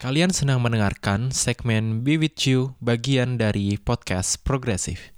Kalian sedang mendengarkan segmen Be With You bagian dari podcast Progresif.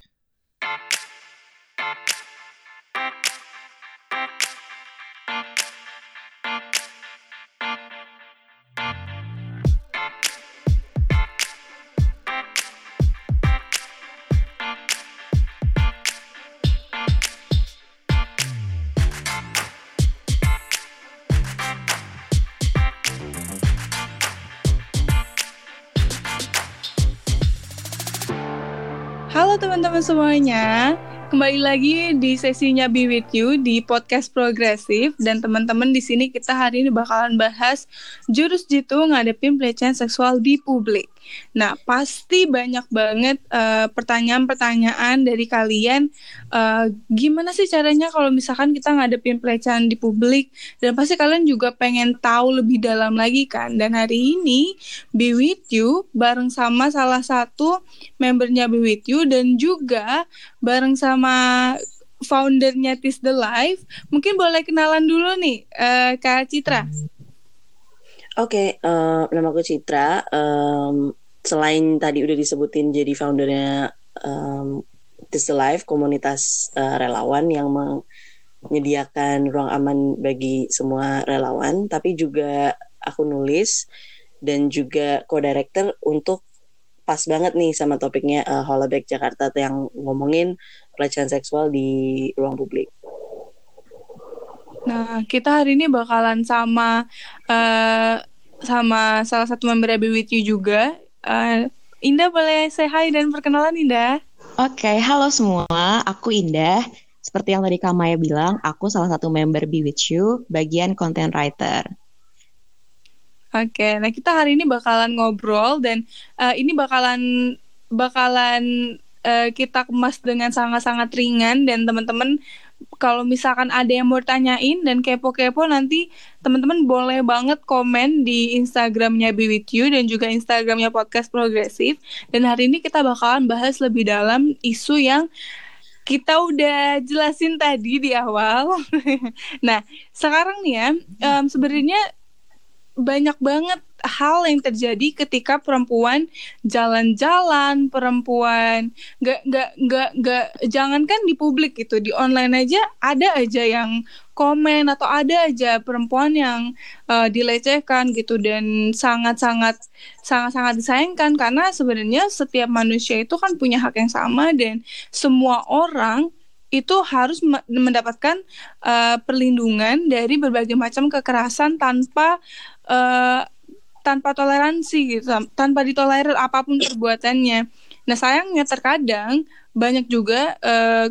Semuanya, kembali lagi di sesinya Be With You di podcast progresif dan teman-teman di sini kita hari ini bakalan bahas jurus jitu ngadepin pelecehan seksual di publik. Nah pasti banyak banget eh, pertanyaan-pertanyaan dari kalian, eh, gimana sih caranya kalau misalkan kita ngadepin pelecehan di publik dan pasti kalian juga pengen tahu lebih dalam lagi kan. Dan hari ini Be With You bareng sama salah satu membernya Be With You dan juga bareng sama foundernya Tis the Life. Mungkin boleh kenalan dulu nih, eh, Kak Citra. Oke, eh, nama aku Citra. Em, selain tadi udah disebutin jadi foundernya um, This Life, komunitas eh, relawan yang menyediakan ruang aman bagi semua relawan, tapi juga aku nulis dan juga co-director untuk pas banget nih sama topiknya uh, Holoback Jakarta yang ngomongin pelecehan seksual di ruang publik. Nah, kita hari ini bakalan sama eh, sama salah satu member Be With You juga. Eh, Indah boleh say hi dan perkenalan Indah. Oke, halo semua. Aku Indah. Seperti yang tadi Kak Maya bilang, aku salah satu member Be With You, bagian content writer. Oke, nah kita hari ini bakalan ngobrol dan eh, ini bakalan bakalan eh, kita kemas dengan sangat-sangat ringan dan teman-teman kalau misalkan ada yang mau tanyain dan kepo-kepo nanti teman-teman boleh banget komen di Instagramnya Be With You dan juga Instagramnya Podcast Progresif dan hari ini kita bakalan bahas lebih dalam isu yang kita udah jelasin tadi di awal. nah, sekarang nih ya, em, sebenarnya banyak banget hal yang terjadi ketika perempuan jalan-jalan, perempuan nggak nggak nggak nggak jangankan di publik gitu, di online aja ada aja yang komen atau ada aja perempuan yang eh, dilecehkan gitu dan sangat-sangat sangat-sangat disayangkan karena sebenarnya setiap manusia itu kan punya hak yang sama dan semua orang itu harus me- mendapatkan eh, perlindungan dari berbagai macam kekerasan tanpa eh, tanpa toleransi gitu, tan- tanpa ditolerir apa pun perbuatannya. Nah sayangnya terkadang banyak juga eh,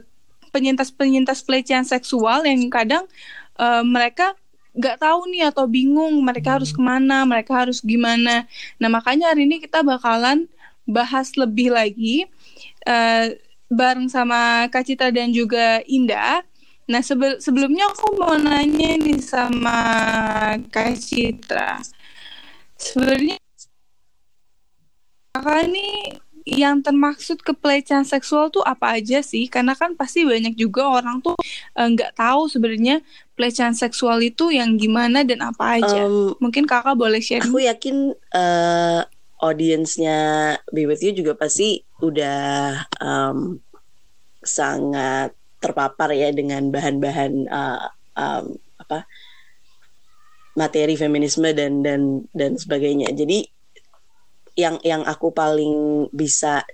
penyintas-penyintas pelecehan seksual yang kadang eh, mereka nggak tahu nih atau bingung mereka harus ke mana, mereka harus gimana. Nah makanya hari ini kita bakalan bahas lebih lagi eh, bareng sama Kak Citra dan juga Indah. Nah sebe- sebelumnya aku mau nanya nih sama Kak Citra. Sebenarnya kakak nih yang termaksud ke pelecehan seksual tuh apa aja sih? Karena kan pasti banyak juga orang tuh eh, nggak tahu sebenarnya pelecehan seksual itu yang gimana dan apa aja. Em, Mungkin kakak boleh share. aku yakin eh audiensnya Be With You juga pasti udah em, sangat terpapar ya dengan bahan-bahan eh, em, apa materi feminisme dan dan dan sebagainya. Jadi yang yang aku paling bisa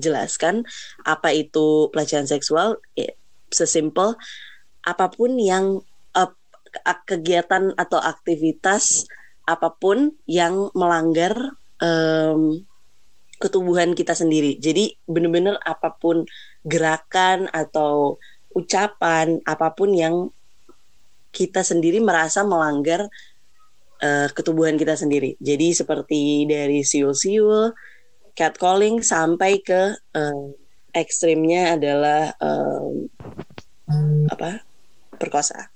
jelaskan apa itu pelecehan seksual ya, sesimpel apa pun yang ke- kegiatan atau aktivitas apa pun yang melanggar em, ketubuhan kita sendiri. Jadi bener-bener apa pun gerakan atau ucapan apa pun yang kita sendiri merasa melanggar eh, ketubuhan kita sendiri. Jadi seperti dari siul-siul, catcalling sampai ke eh, ekstrimnya adalah em, apa perkosa.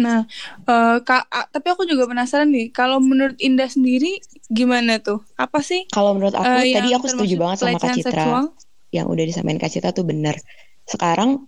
Nah, eh, Kak, tapi aku juga penasaran nih, kalau menurut Indah sendiri gimana tuh? Apa sih Kalau menurut aku eh, tadi aku setuju banget sama Kak Citra seksual? Yang udah disampaikan Kak Citra tuh bener. Sekarang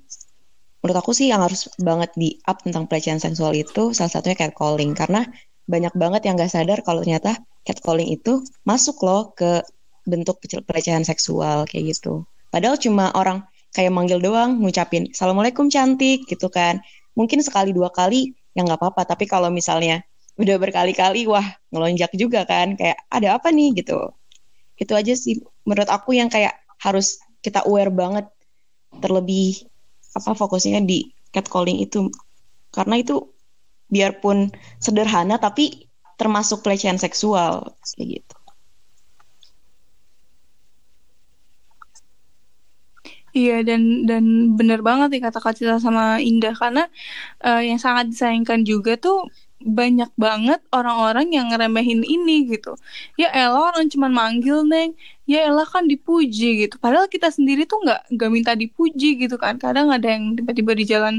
menurut aku sih yang harus banget di up tentang pelecehan seksual itu salah satunya catcalling karena banyak banget yang gak sadar kalau ternyata catcalling itu masuk loh ke bentuk pelecehan seksual kayak gitu. Padahal cuma orang kayak manggil doang ngucapin assalamualaikum cantik gitu kan. Mungkin sekali dua kali ya nggak apa-apa. Tapi kalau misalnya udah berkali-kali wah ngelonjak juga kan kayak ada apa nih gitu. Itu aja sih menurut aku yang kayak harus kita aware banget terlebih apa fokusnya di catcalling itu karena itu biarpun sederhana tapi termasuk pelecehan seksual kayak gitu. Iya dan dan benar banget nih kata Kak Cita sama Indah karena uh, yang sangat disayangkan juga tuh banyak banget orang-orang yang ngeremehin ini gitu. Ya elah orang cuma manggil neng, ya elah kan dipuji gitu. Padahal kita sendiri tuh nggak nggak minta dipuji gitu kan. Kadang ada yang tiba-tiba di jalan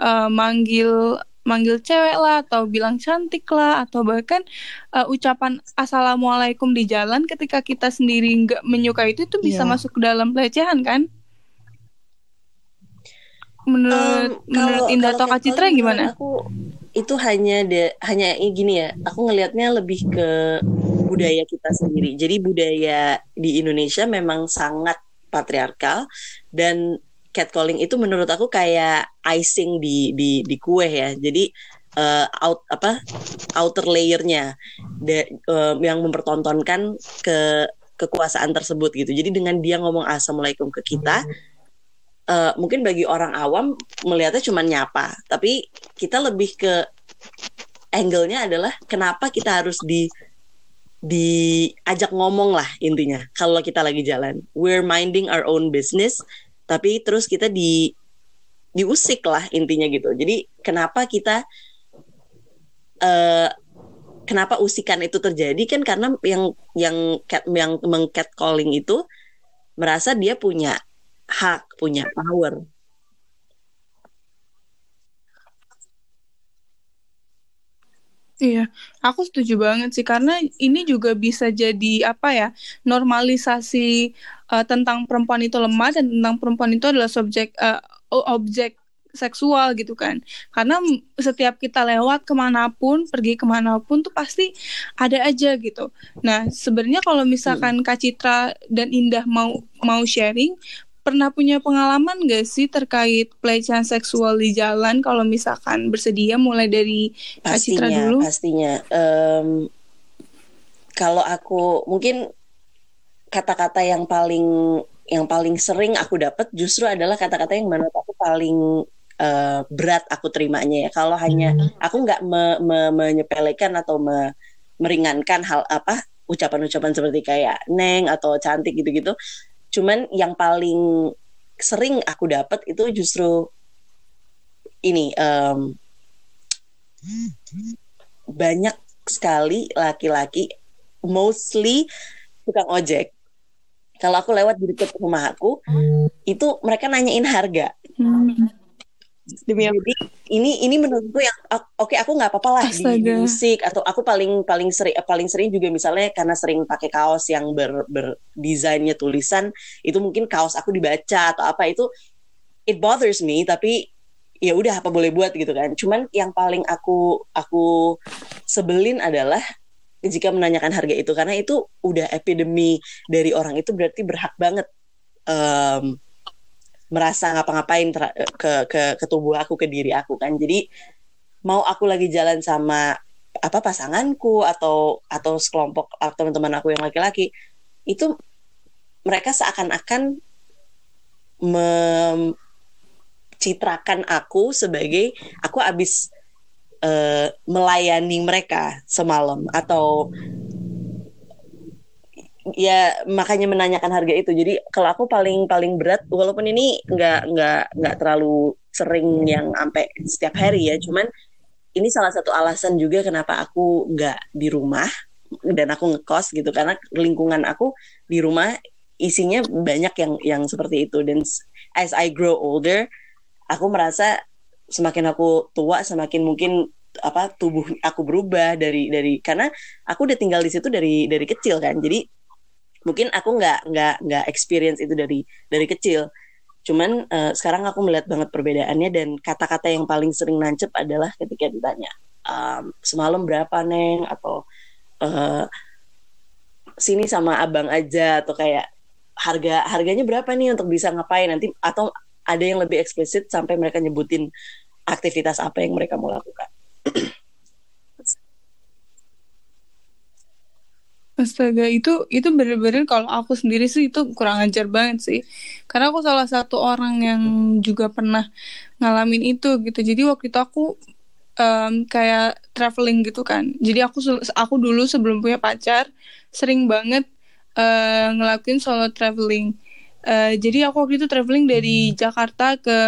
uh, manggil manggil cewek lah atau bilang cantik lah atau bahkan uh, ucapan assalamualaikum di jalan ketika kita sendiri nggak menyukai itu itu bisa yeah. masuk ke dalam pelecehan kan? Menurut um, menurut Indah Citra gimana? Aku itu hanya de, hanya gini ya aku ngelihatnya lebih ke budaya kita sendiri. Jadi budaya di Indonesia memang sangat patriarkal dan catcalling itu menurut aku kayak icing di di di kue ya. Jadi uh, out apa outer layernya de, uh, yang mempertontonkan ke kekuasaan tersebut gitu. Jadi dengan dia ngomong assalamualaikum ke kita uh, mungkin bagi orang awam melihatnya cuma nyapa, tapi kita lebih ke angle-nya adalah kenapa kita harus di diajak ngomong lah intinya kalau kita lagi jalan. We're minding our own business tapi terus kita di diusik lah intinya gitu. Jadi kenapa kita uh, kenapa usikan itu terjadi? Kan karena yang yang cat yang mengcatcalling itu merasa dia punya hak, punya power. Iya, aku setuju banget sih karena ini juga bisa jadi apa ya normalisasi uh, tentang perempuan itu lemah dan tentang perempuan itu adalah subjek uh, objek seksual gitu kan. Karena setiap kita lewat ke mana pun pergi ke mana pun tuh pasti ada aja gitu. Nah sebenarnya kalau misalkan Kak Citra dan Indah mau mau sharing pernah punya pengalaman gak sih terkait pelecehan seksual di jalan kalau misalkan bersedia mulai dari Kak Citra dulu? Pastinya. Um, kalau aku mungkin kata-kata yang paling yang paling sering aku dapat justru adalah kata-kata yang menurut aku paling uh, berat aku terimanya ya. Kalau hanya hmm. aku nggak me, me, menyepelekan atau me, meringankan hal apa ucapan-ucapan seperti kayak neng atau cantik gitu-gitu cuman yang paling sering aku dapat itu justru ini um, banyak sekali laki-laki mostly tukang ojek. Kalau aku lewat di dekat rumah aku itu mereka nanyain harga. Hmm demi jadi ini ini menurutku yang oke okay, aku nggak apa-apa lah di, di musik atau aku paling paling sering paling sering juga misalnya karena sering pakai kaos yang ber, berdesainnya tulisan itu mungkin kaos aku dibaca atau apa itu it bothers me tapi ya udah apa boleh buat gitu kan. Cuman yang paling aku aku sebelin adalah jika menanyakan harga itu karena itu udah epidemi dari orang itu berarti berhak banget um, merasa ngapa-ngapain ke, ke ke tubuh aku ke diri aku kan. Jadi mau aku lagi jalan sama apa pasanganku atau atau sekelompok atau teman-teman aku yang laki-laki itu mereka seakan-akan mencitrakan aku sebagai aku habis uh, melayani mereka semalam atau ya makanya menanyakan harga itu. Jadi kalau aku paling paling berat walaupun ini nggak nggak nggak terlalu sering yang sampai setiap hari ya cuman ini salah satu alasan juga kenapa aku nggak di rumah dan aku ngekos gitu. Karena lingkungan aku di rumah isinya banyak yang yang seperti itu. Dan as I grow older aku merasa semakin aku tua semakin mungkin apa tubuh aku berubah dari dari karena aku udah tinggal di situ dari dari kecil kan. Jadi mungkin aku nggak nggak nggak experience itu dari dari kecil. Cuman uh, sekarang aku melihat banget perbedaannya dan kata-kata yang paling sering nancep adalah ketika ditanya um, semalam berapa neng? Atau uh, sini sama abang aja atau kayak harga harganya berapa nih untuk bisa ngapain? Nanti atau ada yang lebih eksplisit sampai mereka nyebutin aktivitas apa yang mereka mau lakukan. Astaga itu itu bener-bener kalau aku sendiri sih itu kurang ajar banget sih. Karena aku salah satu orang yang juga pernah ngalamin itu gitu. Jadi waktu itu aku um, kayak traveling gitu kan. Jadi aku aku dulu sebelum punya pacar sering banget uh, ngelakuin solo traveling. Uh, jadi aku waktu itu traveling dari Jakarta ke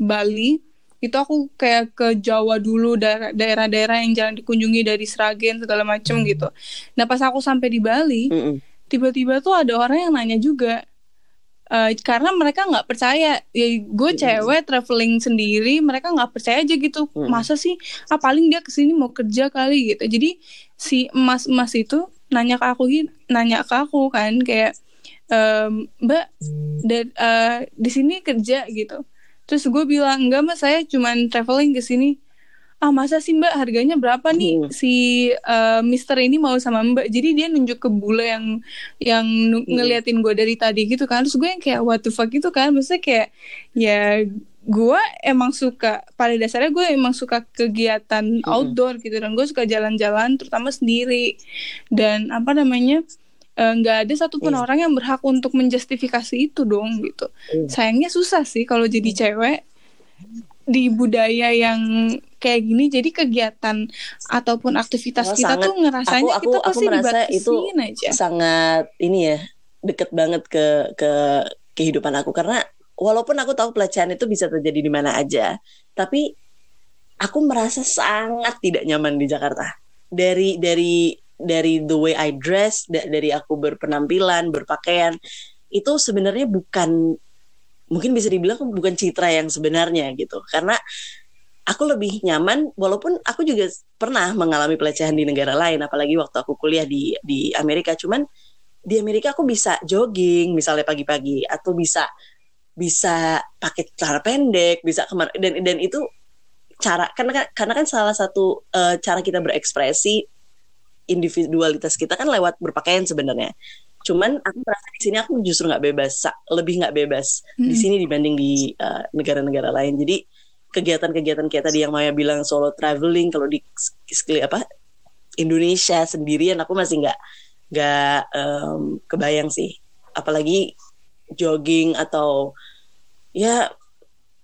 Bali itu aku kayak ke Jawa dulu daerah-daerah yang jarang dikunjungi dari Sragen segala macem hmm. gitu. Nah pas aku sampai di Bali, tiba-tiba tuh ada orang yang nanya juga. Uh, karena mereka nggak percaya. Ya gue cewek traveling sendiri mereka nggak percaya aja gitu. Masa sih? Ah paling dia ke sini mau kerja kali gitu. Jadi si emas emas itu nanya ke aku gitu nanya ke aku kan kayak ehm, mbak uh, di sini kerja gitu terus gue bilang enggak mas saya cuman traveling ke sini. Ah masa sih mbak? Harganya berapa nih hmm. si uh, Mister ini mau sama mbak? Jadi dia nunjuk ke bule yang yang hmm. ngeliatin gue dari tadi gitu kan. Terus gue yang kayak what the fuck? gitu kan. Maksudnya kayak ya gue emang suka pada dasarnya gue emang suka kegiatan hmm. outdoor gitu dan gue suka jalan-jalan terutama sendiri. Dan apa namanya nggak uh, ada satupun hmm. orang yang berhak untuk menjustifikasi itu dong gitu. Hmm. Sayangnya susah sih kalau jadi cewek di budaya yang kayak gini jadi kegiatan ataupun aktivitas oh, kita sangat, tuh ngerasanya aku, aku, kita pasti aku merasa itu aja. sangat ini ya deket banget ke ke kehidupan aku karena walaupun aku tahu pelecehan itu bisa terjadi di mana aja tapi aku merasa sangat tidak nyaman di Jakarta dari dari dari the way I dress, dari aku berpenampilan, berpakaian, itu sebenarnya bukan mungkin bisa dibilang bukan citra yang sebenarnya gitu. Karena aku lebih nyaman walaupun aku juga pernah mengalami pelecehan di negara lain apalagi waktu aku kuliah di di Amerika cuman di Amerika aku bisa jogging misalnya pagi-pagi atau bisa bisa pakai celana pendek bisa ke mana dan dan itu cara karena karena kan salah satu uh, cara kita berekspresi individualitas kita kan lewat berpakaian sebenarnya. Cuman aku merasa di sini aku justru nggak bebas, lebih nggak bebas hmm. di sini dibanding di eh, negara-negara uh, lain. Jadi kegiatan-kegiatan kayak tadi yang Maya bilang solo traveling kalau di apa Indonesia sendirian aku masih nggak nggak um, kebayang sih. Apalagi jogging atau ya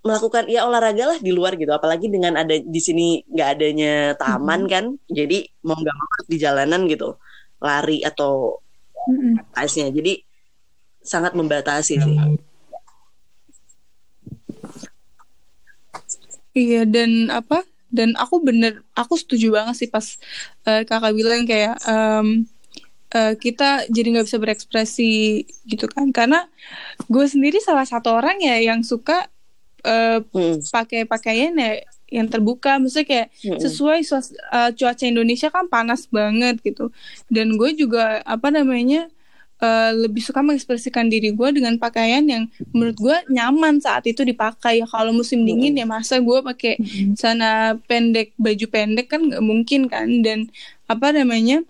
melakukan ya olahraga lah di luar gitu. Apalagi dengan ada di sini nggak adanya taman mm -hmm. kan. Jadi mau nggak mau di jalanan gitu. Lari atau mm -hmm. jadi sangat membatasi sih. Iya. Dan apa? Dan aku bener aku setuju banget sih pas uh, kakak bilang kayak um, uh, kita jadi nggak bisa berekspresi gitu kan. Karena gue sendiri salah satu orang ya yang suka uh, hmm. pakai pakaian ya yang terbuka maksudnya kayak hmm. sesuai uh, cuaca Indonesia kan panas banget gitu dan gue juga apa namanya uh, lebih suka mengekspresikan diri gue dengan pakaian yang menurut gue nyaman saat itu dipakai kalau musim dingin hmm. ya masa gue pakai hmm. sana pendek baju pendek kan nggak mungkin kan dan apa namanya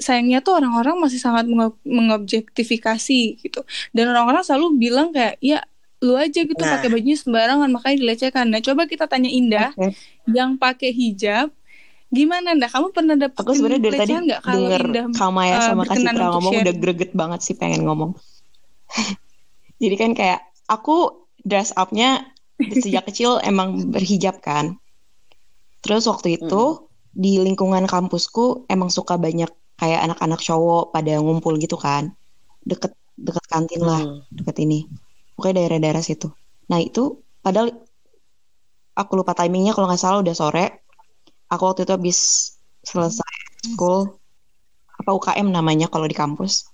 sayangnya tuh orang-orang masih sangat mengobjektifikasi gitu dan orang-orang selalu bilang kayak ya lu aja gitu nah. pakai bajunya sembarangan makanya dilecehkan. Nah, coba kita tanya Indah okay. yang pakai hijab gimana Indah? Kamu pernah dapet Aku sebenarnya dari tadi nggak kalau Indah Kamaya uh, sama Kasih ngomong share. udah greget banget sih pengen ngomong. Jadi kan kayak aku dress upnya sejak kecil emang berhijab kan. Terus waktu itu hmm. di lingkungan kampusku emang suka banyak kayak anak-anak cowok pada ngumpul gitu kan. Deket deket kantin lah, hmm. deket ini pokoknya daerah-daerah situ. Nah itu padahal aku lupa timingnya kalau nggak salah udah sore. Aku waktu itu habis selesai school apa UKM namanya kalau di kampus.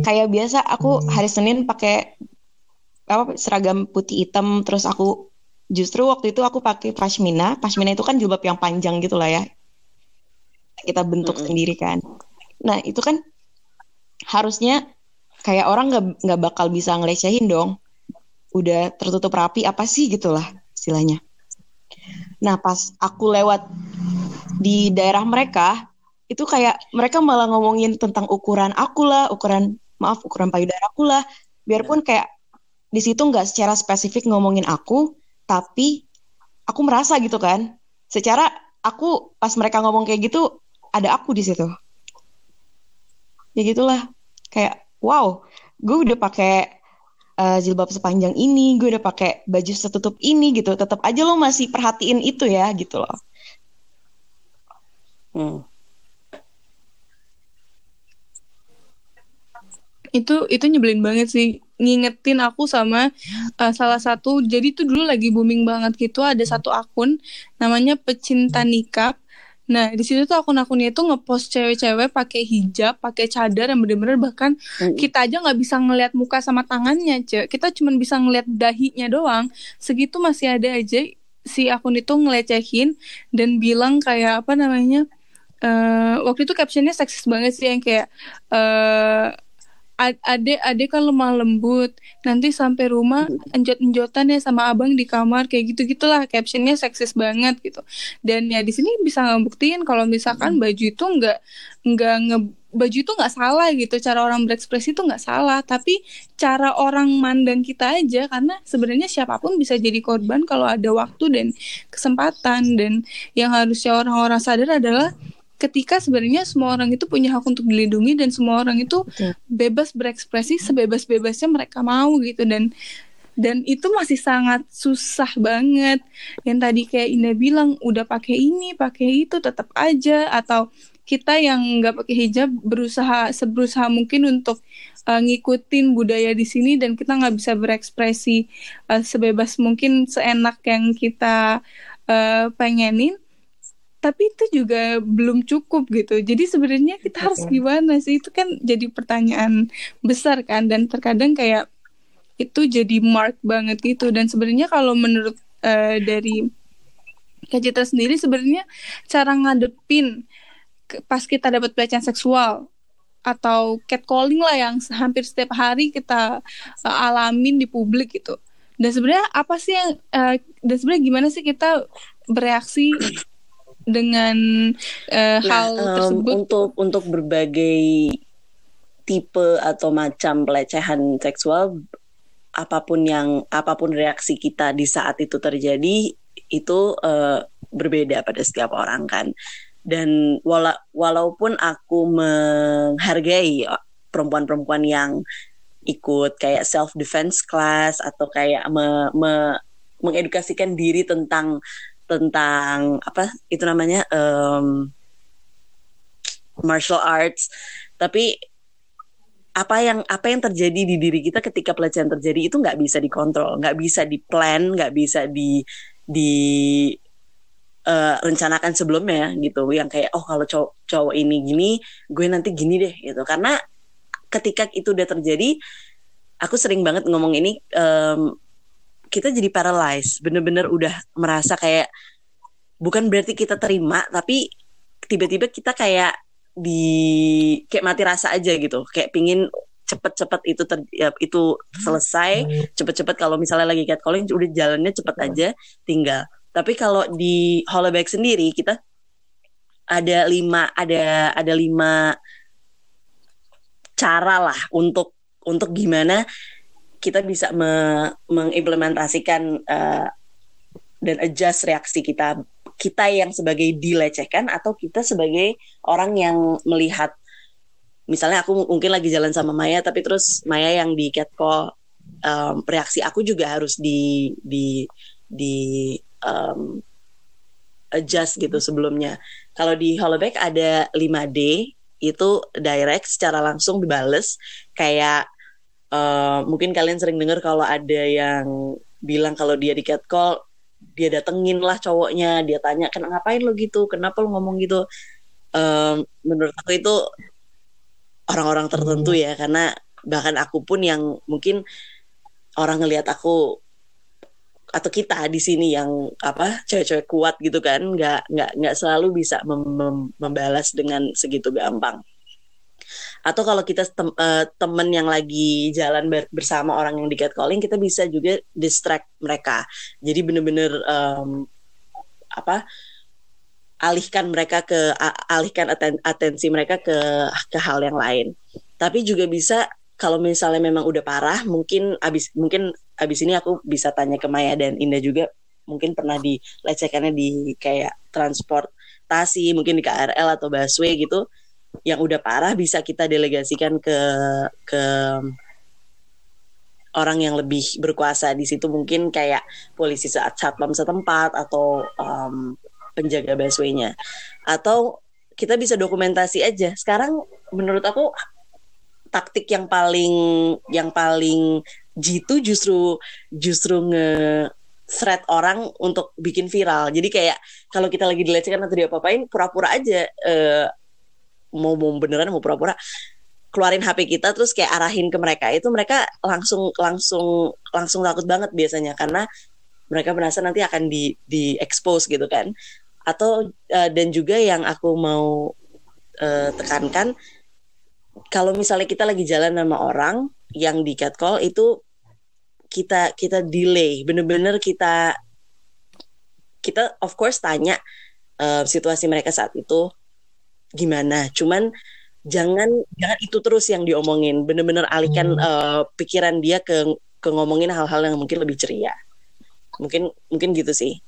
Kayak biasa aku hari Senin pakai apa seragam putih hitam terus aku justru waktu itu aku pakai pashmina. Pashmina itu kan jilbab yang panjang gitu lah ya. Kita bentuk mm -hmm. sendiri kan. Nah itu kan harusnya kayak orang nggak nggak bakal bisa ngelecehin dong udah tertutup rapi apa sih gitulah istilahnya. Nah pas aku lewat di daerah mereka itu kayak mereka malah ngomongin tentang ukuran aku lah, ukuran maaf ukuran payudara aku lah. Biarpun kayak di situ nggak secara spesifik ngomongin aku, tapi aku merasa gitu kan. Secara aku pas mereka ngomong kayak gitu ada aku di situ. Ya gitulah. Kayak wow, gue udah pakai uh, jilbab sepanjang ini, gue udah pakai baju setutup ini gitu, tetap aja lo masih perhatiin itu ya gitu loh. Hmm. Itu itu nyebelin banget sih ngingetin aku sama uh, salah satu jadi tuh dulu lagi booming banget gitu ada satu akun namanya pecinta nikah Nah, di situ tuh akun-akunnya itu ngepost cewek-cewek pakai hijab, pakai cadar yang bener-bener bahkan mm. kita aja nggak bisa ngelihat muka sama tangannya, cek. Kita cuma bisa ngelihat dahinya doang. Segitu masih ada aja si akun itu ngelecehin dan bilang kayak apa namanya? Uh, waktu itu captionnya seksis banget sih yang kayak uh, adek adek kan lemah lembut. Nanti sampai rumah enjot enjotan ya sama abang di kamar kayak gitu gitulah captionnya seksis banget gitu. Dan ya di sini bisa ngebuktiin kalau misalkan baju itu nggak nggak nge baju itu nggak salah gitu. Cara orang berekspresi itu nggak salah. Tapi cara orang mandang kita aja karena sebenarnya siapa pun bisa jadi korban kalau ada waktu dan kesempatan. Dan yang harusnya orang-orang sadar adalah ketika sebenarnya semua orang itu punya hak untuk dilindungi dan semua orang itu bebas berekspresi sebebas-bebasnya mereka mau gitu. Dan dan itu masih sangat susah banget. Yang tadi kayak Indah bilang udah pakai ini pakai itu tetap aja. Atau kita yang nggak pakai hijab berusaha seberusaha mungkin untuk uh, ngikutin budaya di sini dan kita nggak bisa berekspresi uh, sebebas mungkin seenak yang kita uh, pengenin tapi itu juga belum cukup gitu. Jadi sebenarnya kita harus gimana sih? Itu kan jadi pertanyaan besar kan dan terkadang kayak itu jadi mark banget gitu dan sebenarnya kalau menurut uh, dari Kak Citra sendiri sebenarnya cara ngadepin pas kita dapat pelecehan seksual atau catcalling lah yang hampir setiap hari kita uh, alamin di publik gitu. Dan sebenarnya apa sih yang uh, dan sebenarnya gimana sih kita bereaksi dengan uh, nah, hal um, tersebut? untuk untuk berbagai tipe atau macam pelecehan seksual apa pun yang apa pun reaksi kita di saat itu terjadi itu uh, berbeda pada setiap orang kan. Dan wala walaupun aku menghargai perempuan-perempuan yang ikut kayak self defense class atau kayak me, me, mengedukasikan diri tentang tentang apa itu namanya um, martial arts. Tapi apa yang apa yang terjadi di diri kita ketika pelecehan terjadi itu nggak bisa dikontrol nggak bisa di plan nggak bisa di di uh, rencanakan sebelumnya gitu. Yang kayak oh kalau cowok cowok ini gini gue nanti gini deh gitu. Karena ketika itu udah terjadi aku sering banget ngomong ini um, kita jadi paralyzed. Bener-bener udah merasa kayak bukan berarti kita terima tapi tiba-tiba kita kayak di kayak mati rasa aja gitu. Kayak pingin cepet-cepet itu ter, ya, itu selesai. Cepet-cepet kalau misalnya lagi catcalling udah jalannya cepet aja tinggal. Tapi kalau di Hollowback sendiri kita ada lima ada ada lima cara lah untuk untuk gimana kita bisa me mengimplementasikan uh, dan adjust reaksi kita kita yang sebagai dilecehkan atau kita sebagai orang yang melihat. Misalnya aku mungkin lagi jalan sama Maya tapi terus Maya yang di catcall um, reaksi aku juga harus di di di um, adjust gitu sebelumnya. Kalau di Hollowback ada 5D itu direct secara langsung dibales. Kayak uh, mungkin kalian sering dengar kalau ada yang bilang kalau dia di catcall dia datengin lah cowoknya dia tanya kan ngapain lo gitu? Kenapa lo ngomong gitu? Um, menurut aku itu orang-orang tertentu ya karena bahkan aku pun yang mungkin orang ngelihat aku atau kita di sini yang apa cewek-cewek kuat gitu kan nggak nggak nggak selalu bisa mem membalas dengan segitu gampang atau kalau kita tem uh, temen yang lagi jalan ber bersama orang yang di catcalling kita bisa juga distract mereka. Jadi bener-bener um, apa alihkan mereka ke alihkan aten atensi mereka ke ke hal yang lain. Tapi juga bisa kalau misalnya memang udah parah mungkin abis mungkin abis ini aku bisa tanya ke Maya dan Indah juga mungkin pernah dilecehkannya di kayak transportasi mungkin di KRL atau busway gitu yang udah parah bisa kita delegasikan ke ke orang yang lebih berkuasa di situ. Mungkin kayak polisi saat satpam setempat atau um, penjaga busway-nya. Atau kita bisa dokumentasi aja. Sekarang menurut aku taktik yang paling yang paling jitu justru justru nge thread orang untuk bikin viral. Jadi kayak kalau kita lagi dilecehkan atau dia apa-apain pura-pura aja uh, mau mau beneran mau pura-pura keluarin HP kita terus kayak arahin ke mereka. Itu mereka langsung langsung langsung takut banget biasanya. Karena mereka merasa nanti akan di di expose gitu kan. Atau uh, dan juga yang aku mau uh, tekankan kalau misalnya kita lagi jalan sama orang yang di catcall itu kita kita delay. Bener-bener kita kita of course tanya uh, situasi mereka saat itu gimana. Cuman jangan jangan itu terus yang diomongin. Bener-bener alihkan hmm. uh, pikiran dia ke ke ngomongin hal-hal yang mungkin lebih ceria. Mungkin mungkin gitu sih.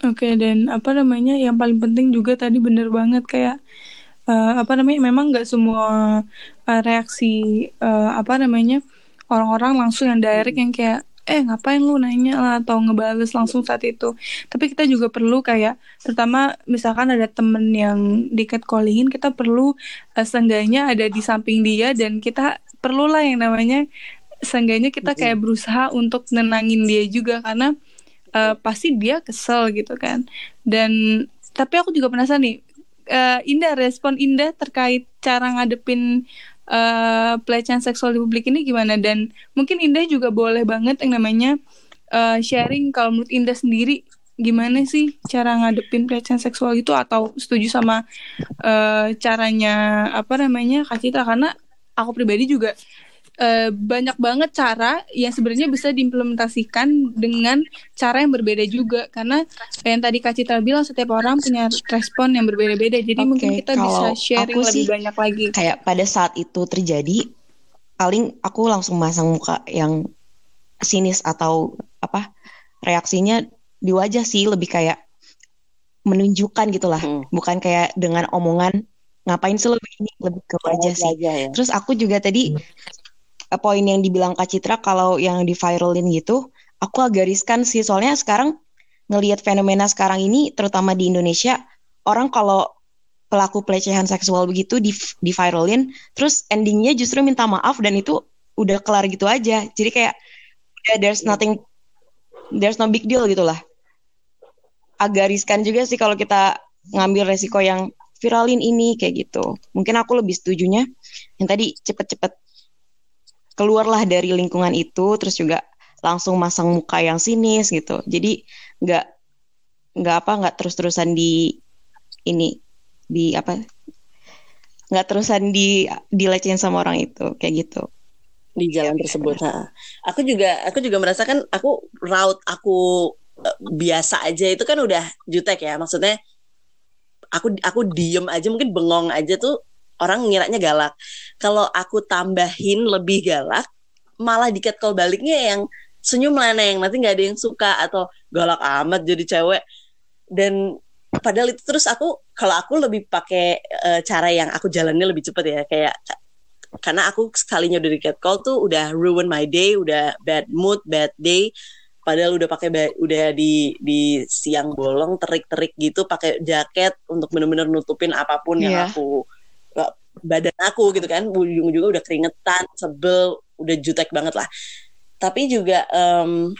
Oke dan apa namanya yang paling penting juga tadi bener banget kayak uh, apa namanya memang nggak semua uh, reaksi uh, apa namanya orang-orang langsung yang direct yang kayak eh ngapain lu nanya lah atau ngebales langsung saat itu? Tapi kita juga perlu kayak terutama misalkan ada temen yang di catcallingin kita perlu uh, seenggaknya ada di samping dia dan kita perlulah yang namanya seenggaknya kita kayak berusaha untuk nenangin dia juga karena uh, pasti dia kesel gitu kan. Dan tapi aku juga penasaran nih uh, Indah respon Indah terkait cara ngadepin uh, pelecehan seksual di publik ini gimana? Dan mungkin Indah juga boleh banget yang namanya uh, sharing kalau menurut Indah sendiri gimana sih cara ngadepin pelecehan seksual itu? Atau setuju sama uh, caranya apa namanya Kak Citra? Karena aku pribadi juga uh, banyak banget cara yang sebenarnya bisa diimplementasikan dengan cara yang berbeda juga karena yang tadi Kak Citra bilang setiap orang punya respon yang berbeda-beda jadi okay, mungkin kita bisa sharing lebih banyak lagi kayak pada saat itu terjadi paling aku langsung masang muka yang sinis atau apa reaksinya di wajah sih lebih kayak menunjukkan gitulah hmm. bukan kayak dengan omongan ngapain sih lebih ini lebih ke wajah sih. ya. Terus aku juga tadi poin yang dibilang Kak Citra kalau yang di viralin gitu, aku agak riskan sih. Soalnya sekarang ngelihat fenomena sekarang ini terutama di Indonesia orang kalau pelaku pelecehan seksual begitu di di viralin terus endingnya justru minta maaf dan itu udah kelar gitu aja. Jadi kayak yeah, there's nothing there's no big deal gitulah agak riskan juga sih kalau kita ngambil resiko yang viralin ini kayak gitu. Mungkin aku lebih setujunya yang tadi cepet-cepet keluarlah dari lingkungan itu terus juga langsung masang muka yang sinis gitu. Jadi nggak nggak apa nggak terus terusan di ini di apa nggak terusan di dilecehin sama orang itu kayak gitu. Di jalan ya, tersebut ha. aku juga aku juga merasakan aku raut aku uh, biasa aja itu kan udah jutek ya. Maksudnya aku aku diem aja mungkin bengong aja tuh orang ngiranya galak. Kalau aku tambahin lebih galak, malah di call baliknya yang senyum leneng, nanti nggak ada yang suka atau galak amat jadi cewek. Dan padahal itu terus aku kalau aku lebih pakai uh, cara yang aku jalannya lebih cepet ya kayak karena aku sekalinya udah di call tuh udah ruin my day, udah bad mood, bad day. Padahal udah pakai udah di di siang bolong terik-terik gitu pakai jaket untuk bener-bener nutupin apa pun yang yeah. aku badan aku gitu kan ujung juga udah keringetan sebel udah jutek banget lah. Tapi juga um,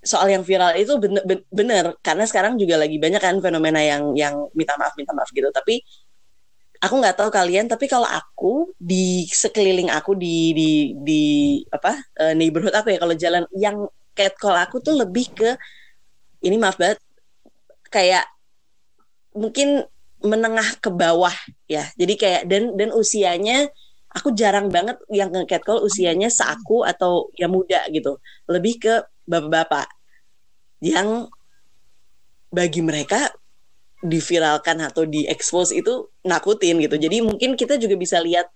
soal yang viral itu bener, bener. Karena sekarang juga lagi banyak kan fenomena yang yang minta maaf minta maaf gitu. Tapi aku nggak tahu kalian tapi kalau aku di sekeliling aku di di di apa uh, neighborhood aku ya kalau jalan yang catcall aku tuh lebih ke ini maaf banget kayak mungkin menengah ke bawah ya. Jadi kayak dan dan usianya aku jarang banget yang nge catcall usianya seaku atau yang muda gitu. Lebih ke bapak-bapak yang bagi mereka diviralkan atau diekspos itu nakutin gitu. Jadi mungkin kita juga bisa lihat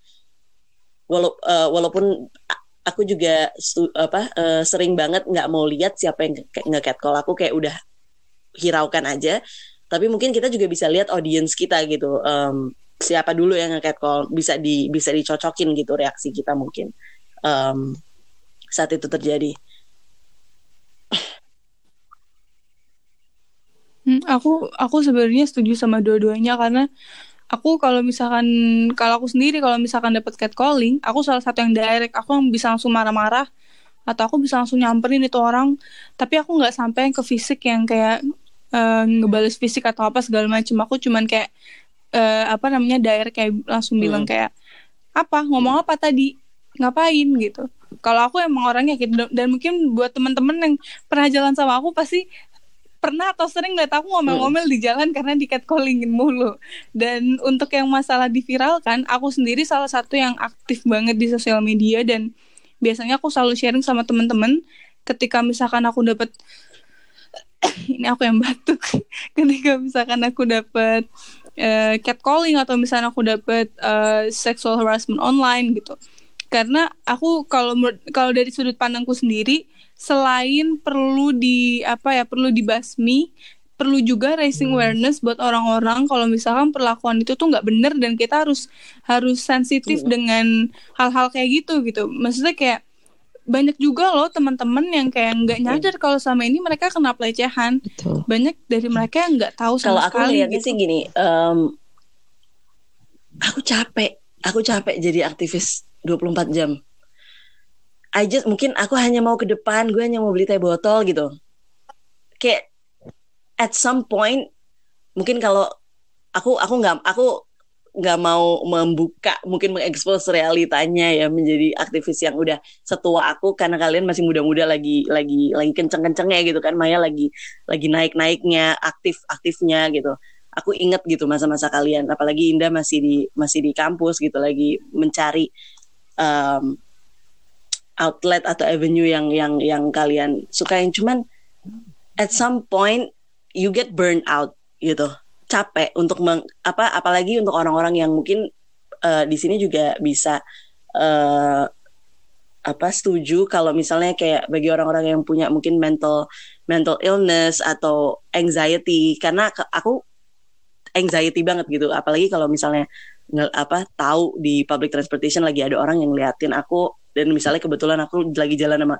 walau uh, walaupun aku juga apa uh, sering banget nggak mau lihat siapa yang nge-catcall aku kayak udah hiraukan aja. Tapi mungkin kita juga bisa lihat audience kita gitu. Um, siapa dulu yang nge-catcall bisa di bisa dicocokin gitu reaksi kita mungkin um, saat itu terjadi. Hmm, aku aku sebenarnya setuju sama dua-duanya karena aku kalau misalkan kalau aku sendiri kalau misalkan dapat catcalling, aku salah satu yang direct, aku yang bisa langsung marah-marah atau aku bisa langsung nyamperin itu orang, tapi aku nggak sampai ke fisik yang kayak uh, ngebales fisik atau apa segala macam. Aku cuman kayak uh, apa namanya direct kayak langsung hmm. bilang kayak apa ngomong apa tadi ngapain gitu. Kalau aku emang orangnya gitu dan mungkin buat teman-teman yang pernah jalan sama aku pasti pernah atau sering lihat aku ngomel-ngomel di jalan karena di catcallingin mulu. Dan untuk yang masalah diviralkan, aku sendiri salah satu yang aktif banget di sosial media dan biasanya aku selalu sharing sama teman-teman ketika misalkan aku dapat ini aku yang batuk. ketika misalkan aku dapat uh, catcalling atau misalnya aku dapat uh, sexual harassment online gitu. Karena aku kalau kalau dari sudut pandangku sendiri selain perlu di apa ya perlu dibasmi perlu juga raising hmm. awareness buat orang-orang kalau misalkan perlakuan itu tuh nggak bener dan kita harus harus sensitif hmm. dengan hal-hal kayak gitu gitu maksudnya kayak banyak juga loh teman-teman yang kayak nggak nyadar kalau sama ini mereka kena pelecehan. Betul. banyak dari mereka yang nggak tahu sama kalau aku sekali lihatnya gitu. sih gini um, aku capek. Aku capek jadi aktivis 24 jam. I just mungkin aku hanya mau ke depan gue hanya mau beli teh botol gitu. Kayak at some point mungkin kalau aku aku nggak aku nggak mau membuka mungkin mengekspos realitanya ya menjadi aktivis yang udah setua aku karena kalian masih muda-muda lagi lagi lagi kenceng-kencengnya gitu kan Maya lagi lagi naik-naiknya aktif aktifnya gitu. Aku inget gitu masa-masa kalian apalagi Indah masih di masih di kampus gitu lagi mencari um, outlet atau avenue yang yang yang kalian sukain. Cuman at some point you get burned out gitu capek untuk meng, apa apalagi untuk orang-orang yang mungkin uh, di sini juga bisa uh, apa setuju kalau misalnya kayak bagi orang-orang yang punya mungkin mental mental illness atau anxiety. Karena aku anxiety banget gitu. Apalagi kalau misalnya nge, apa tahu di public transportation lagi ada orang yang ngeliatin aku dan misalnya kebetulan aku lagi jalan sama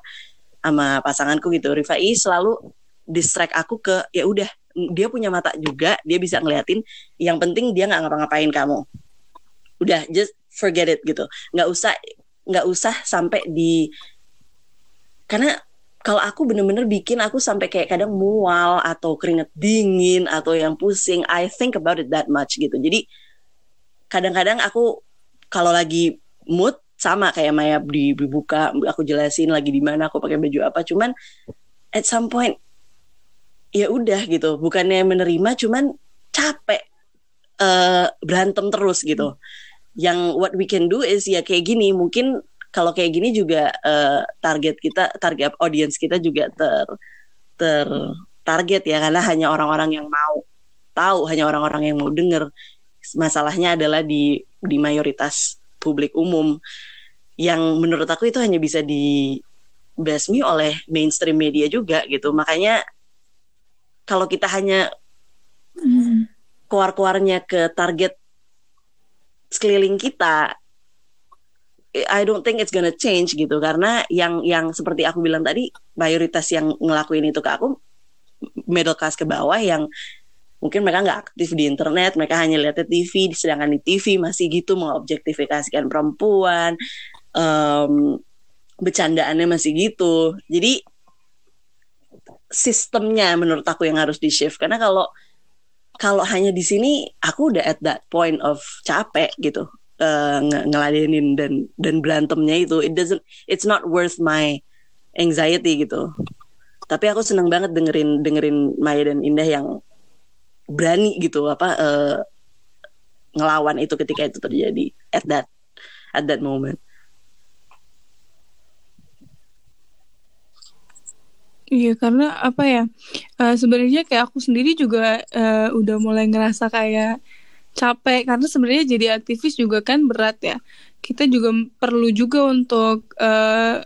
sama pasanganku gitu. Rifai selalu distract aku ke ya udah dia punya mata juga dia bisa ngeliatin yang penting dia nggak ngapa-ngapain kamu. Udah just forget it gitu. Nggak usah nggak usah sampai di karena kalau aku bener-bener bikin aku sampai kayak kadang mual atau keringet dingin atau yang pusing I think about it that much gitu. Jadi kadang-kadang aku kalau lagi mood sama kayak Maya dibuka aku jelasin lagi di mana aku pakai baju apa. Cuman at some point ya udah gitu. Bukannya menerima cuman capek uh, berantem terus gitu. Yang what we can do is ya kayak gini. Mungkin kalau kayak gini juga uh, target kita target audience kita juga ter ter target ya. Karena hanya orang-orang yang mau tahu hanya orang-orang yang mau denger. Masalahnya adalah di di mayoritas publik umum. Yang menurut aku itu hanya bisa dibasmi oleh mainstream media juga gitu. Makanya kalau kita hanya hmm. keluar-keluarnya ke target sekeliling kita I don't think it's gonna change gitu karena yang yang seperti aku bilang tadi mayoritas yang ngelakuin itu ke aku middle class ke bawah yang mungkin mereka nggak aktif di internet mereka hanya lihat TV sedangkan di TV masih gitu mengobjektifikasikan perempuan um, bercandaannya masih gitu jadi sistemnya menurut aku yang harus di shift karena kalau kalau hanya di sini aku udah at that point of capek gitu uh, ngeladenin dan dan berantemnya itu. It doesn't it's not worth my anxiety gitu. Tapi aku seneng banget dengerin dengerin Maya dan Indah yang berani gitu apa uh, ngelawan itu ketika itu terjadi at that at that moment. Iya karena apa ya uh, sebenarnya kayak aku sendiri juga uh, udah mulai ngerasa kayak capek. Karena sebenarnya jadi aktivis juga kan berat ya. Kita juga perlu juga untuk uh,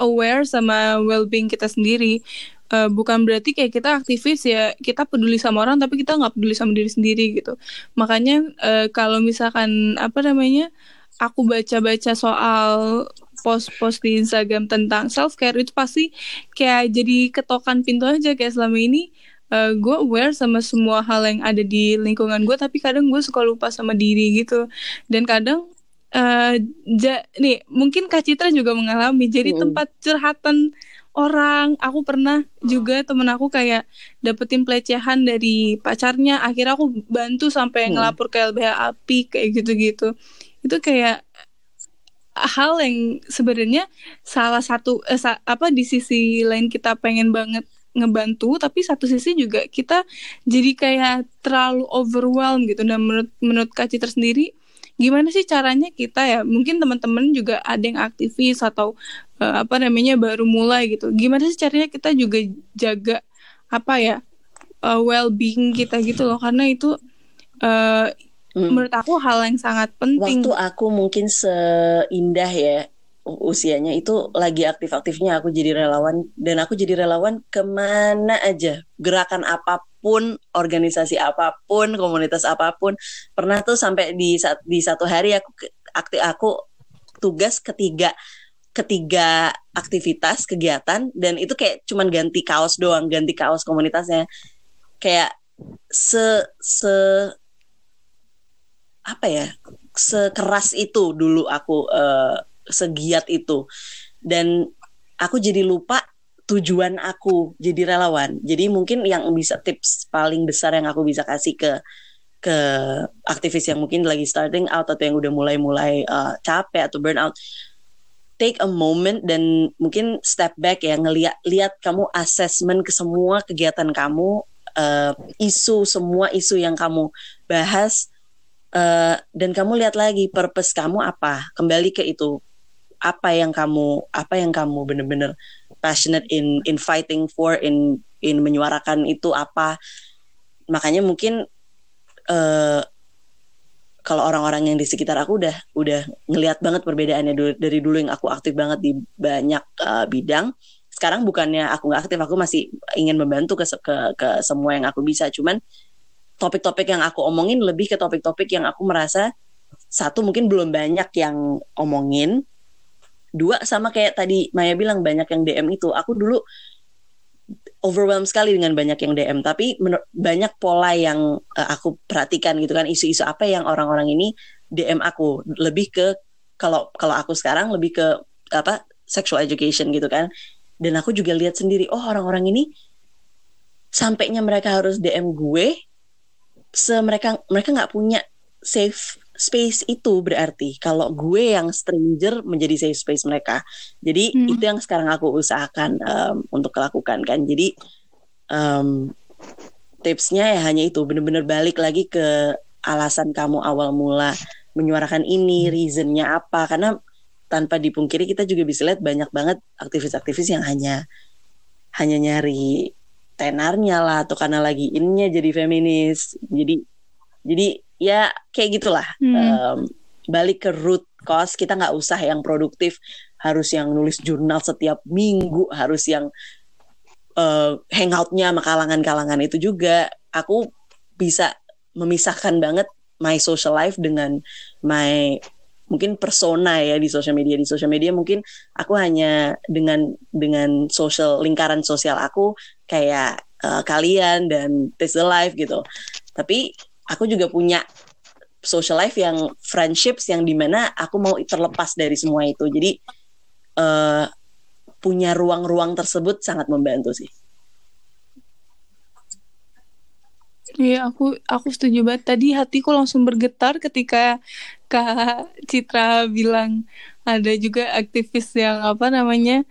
aware sama well-being kita sendiri. Uh, bukan berarti kayak kita aktivis ya kita peduli sama orang tapi kita nggak peduli sama diri sendiri gitu. Makanya uh, kalau misalkan apa namanya aku baca-baca soal post-post di Instagram tentang self care itu pasti kayak jadi ketokan pintu aja. Kayak selama ini uh, gue aware sama semua hal yang ada di lingkungan gue tapi kadang gue suka lupa sama diri gitu. Dan kadang uh, ja, nih mungkin Kak Citra juga mengalami. Jadi mm. tempat curhatan orang aku pernah juga temen aku kayak dapetin pelecehan dari pacarnya. Akhirnya aku bantu sampai mm. ngelapor ke LBH API kayak gitu-gitu. Itu kayak hal yang sebenarnya salah satu eh, sa apa di sisi lain kita pengen banget ngebantu tapi satu sisi juga kita jadi kayak terlalu overwhelmed gitu. Dan menurut menurut Kak Citra sendiri gimana sih caranya kita ya? Mungkin teman-teman juga ada yang aktivis atau uh, apa namanya baru mulai gitu. Gimana sih caranya kita juga jaga apa ya uh, well being kita gitu loh? Karena itu uh, Hmm. Menurut aku hal yang sangat penting. Waktu aku mungkin seindah ya usianya itu lagi aktif-aktifnya aku jadi relawan. Dan aku jadi relawan ke mana aja. Gerakan apa pun organisasi apa pun komunitas apa pun. Pernah tuh sampai di di satu hari aku aktif aku tugas ketiga ketiga aktivitas kegiatan. Dan itu kayak cuman ganti kaos doang ganti kaos komunitasnya. Kayak se se apa ya sekeras itu dulu aku uh, segiat itu. Dan aku jadi lupa tujuan aku jadi relawan. Jadi mungkin yang bisa tips paling besar yang aku bisa kasih ke ke aktivis yang mungkin lagi starting out atau yang udah mulai-mulai uh, capek atau burnout take a moment dan mungkin step back ya ngeliat lihat kamu assessment ke semua kegiatan kamu uh, isu semua isu yang kamu bahas uh, dan kamu lihat lagi purpose kamu apa? Kembali ke itu. Apa yang kamu apa yang kamu benar-benar passionate in in fighting for in in menyuarakan itu apa? Makanya mungkin uh, kalau orang-orang yang di sekitar aku udah udah ngelihat banget perbedaannya dari dulu yang aku aktif banget di banyak uh, bidang. Sekarang bukannya aku nggak aktif aku masih ingin membantu ke, ke ke semua yang aku bisa. Cuman topik-topik yang aku omongin lebih ke topik-topik yang aku merasa satu mungkin belum banyak yang omongin. Dua sama kayak tadi Maya bilang banyak yang DM itu. Aku dulu overwhelmed sekali dengan banyak yang DM tapi banyak pola yang uh, aku perhatikan gitu kan. Isu-isu apa yang orang-orang ini DM aku? Lebih ke kalau kalau aku sekarang lebih ke apa sexual education gitu kan. Dan aku juga lihat sendiri oh orang-orang ini sampainya mereka harus DM gue se mereka mereka nggak punya safe space itu berarti. Kalau gue yang stranger menjadi safe space mereka. Jadi hmm. itu yang sekarang aku usahakan um, untuk lakukan kan. Jadi um, tipsnya ya hanya itu. Benar-benar balik lagi ke alasan kamu awal mula menyuarakan ini reasonnya apa. Karena tanpa dipungkiri kita juga bisa lihat banyak banget aktivis-aktivis yang hanya hanya nyari tenarnya lah atau karena lagi innya jadi feminis. Jadi jadi ya kayak gitulah. Hmm. um, balik ke root cause kita nggak usah yang produktif harus yang nulis jurnal setiap minggu harus yang uh, hangoutnya sama kalangan-kalangan itu juga. Aku bisa memisahkan banget my social life dengan my mungkin persona ya di sosial media. Di sosial media mungkin aku hanya dengan dengan social lingkaran sosial aku kayak uh, kalian dan taste the life gitu. Tapi aku juga punya social life yang friendships yang di mana aku mau terlepas dari semua itu. Jadi uh, punya ruang-ruang tersebut sangat membantu sih. Iya, aku aku setuju banget. Tadi hatiku langsung bergetar ketika Kak Citra bilang ada juga aktivis yang apa namanya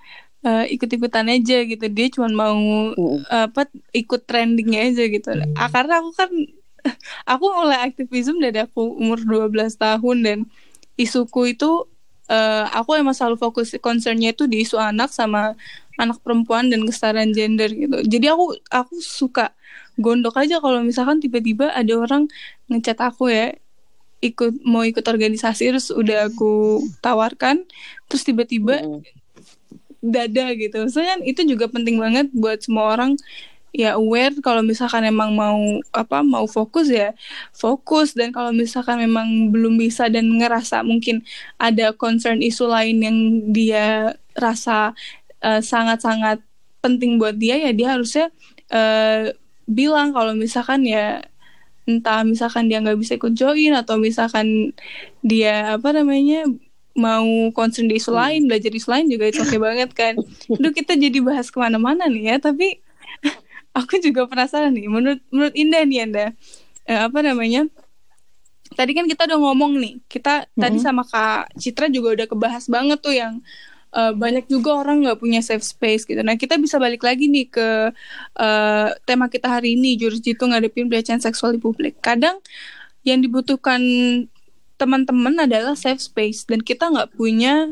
uh, ikut-ikutan aja gitu dia cuma mau uh. apa ikut trendingnya aja gitu uh. ah, karena aku kan aku mulai aktivisme dari aku umur 12 tahun dan isuku itu uh, aku emang selalu fokus concernnya itu di isu anak sama anak perempuan dan kesetaraan gender gitu jadi aku aku suka gondok aja kalau misalkan tiba-tiba ada orang ngecat aku ya ikut mau ikut organisasi terus udah aku tawarkan terus tiba-tiba mm. Dada gitu. Soalnya itu juga penting banget buat semua orang. Ya aware kalau misalkan emang mau apa mau fokus ya fokus. Dan kalau misalkan memang belum bisa dan ngerasa mungkin ada concern isu lain yang dia rasa eh, sangat-sangat uh, penting buat dia ya dia harusnya uh, bilang kalau misalkan ya entah misalkan dia nggak bisa ikut join atau misalkan dia apa namanya mau concern di isu hmm. lain belajar isu lain juga itu oke okay banget kan Duh kita jadi bahas ke mana-mana nih ya tapi aku juga penasaran nih menurut menurut Indah nih Anda eh, apa namanya tadi kan kita udah ngomong nih kita mm -hmm. tadi sama Kak Citra juga udah kebahas banget tuh yang uh, banyak juga orang nggak punya safe space gitu. Nah kita bisa balik lagi nih ke uh, tema kita hari ini jurus jitu ngadepin pelecehan seksual di publik. Kadang yang dibutuhkan teman-teman adalah safe space dan kita nggak punya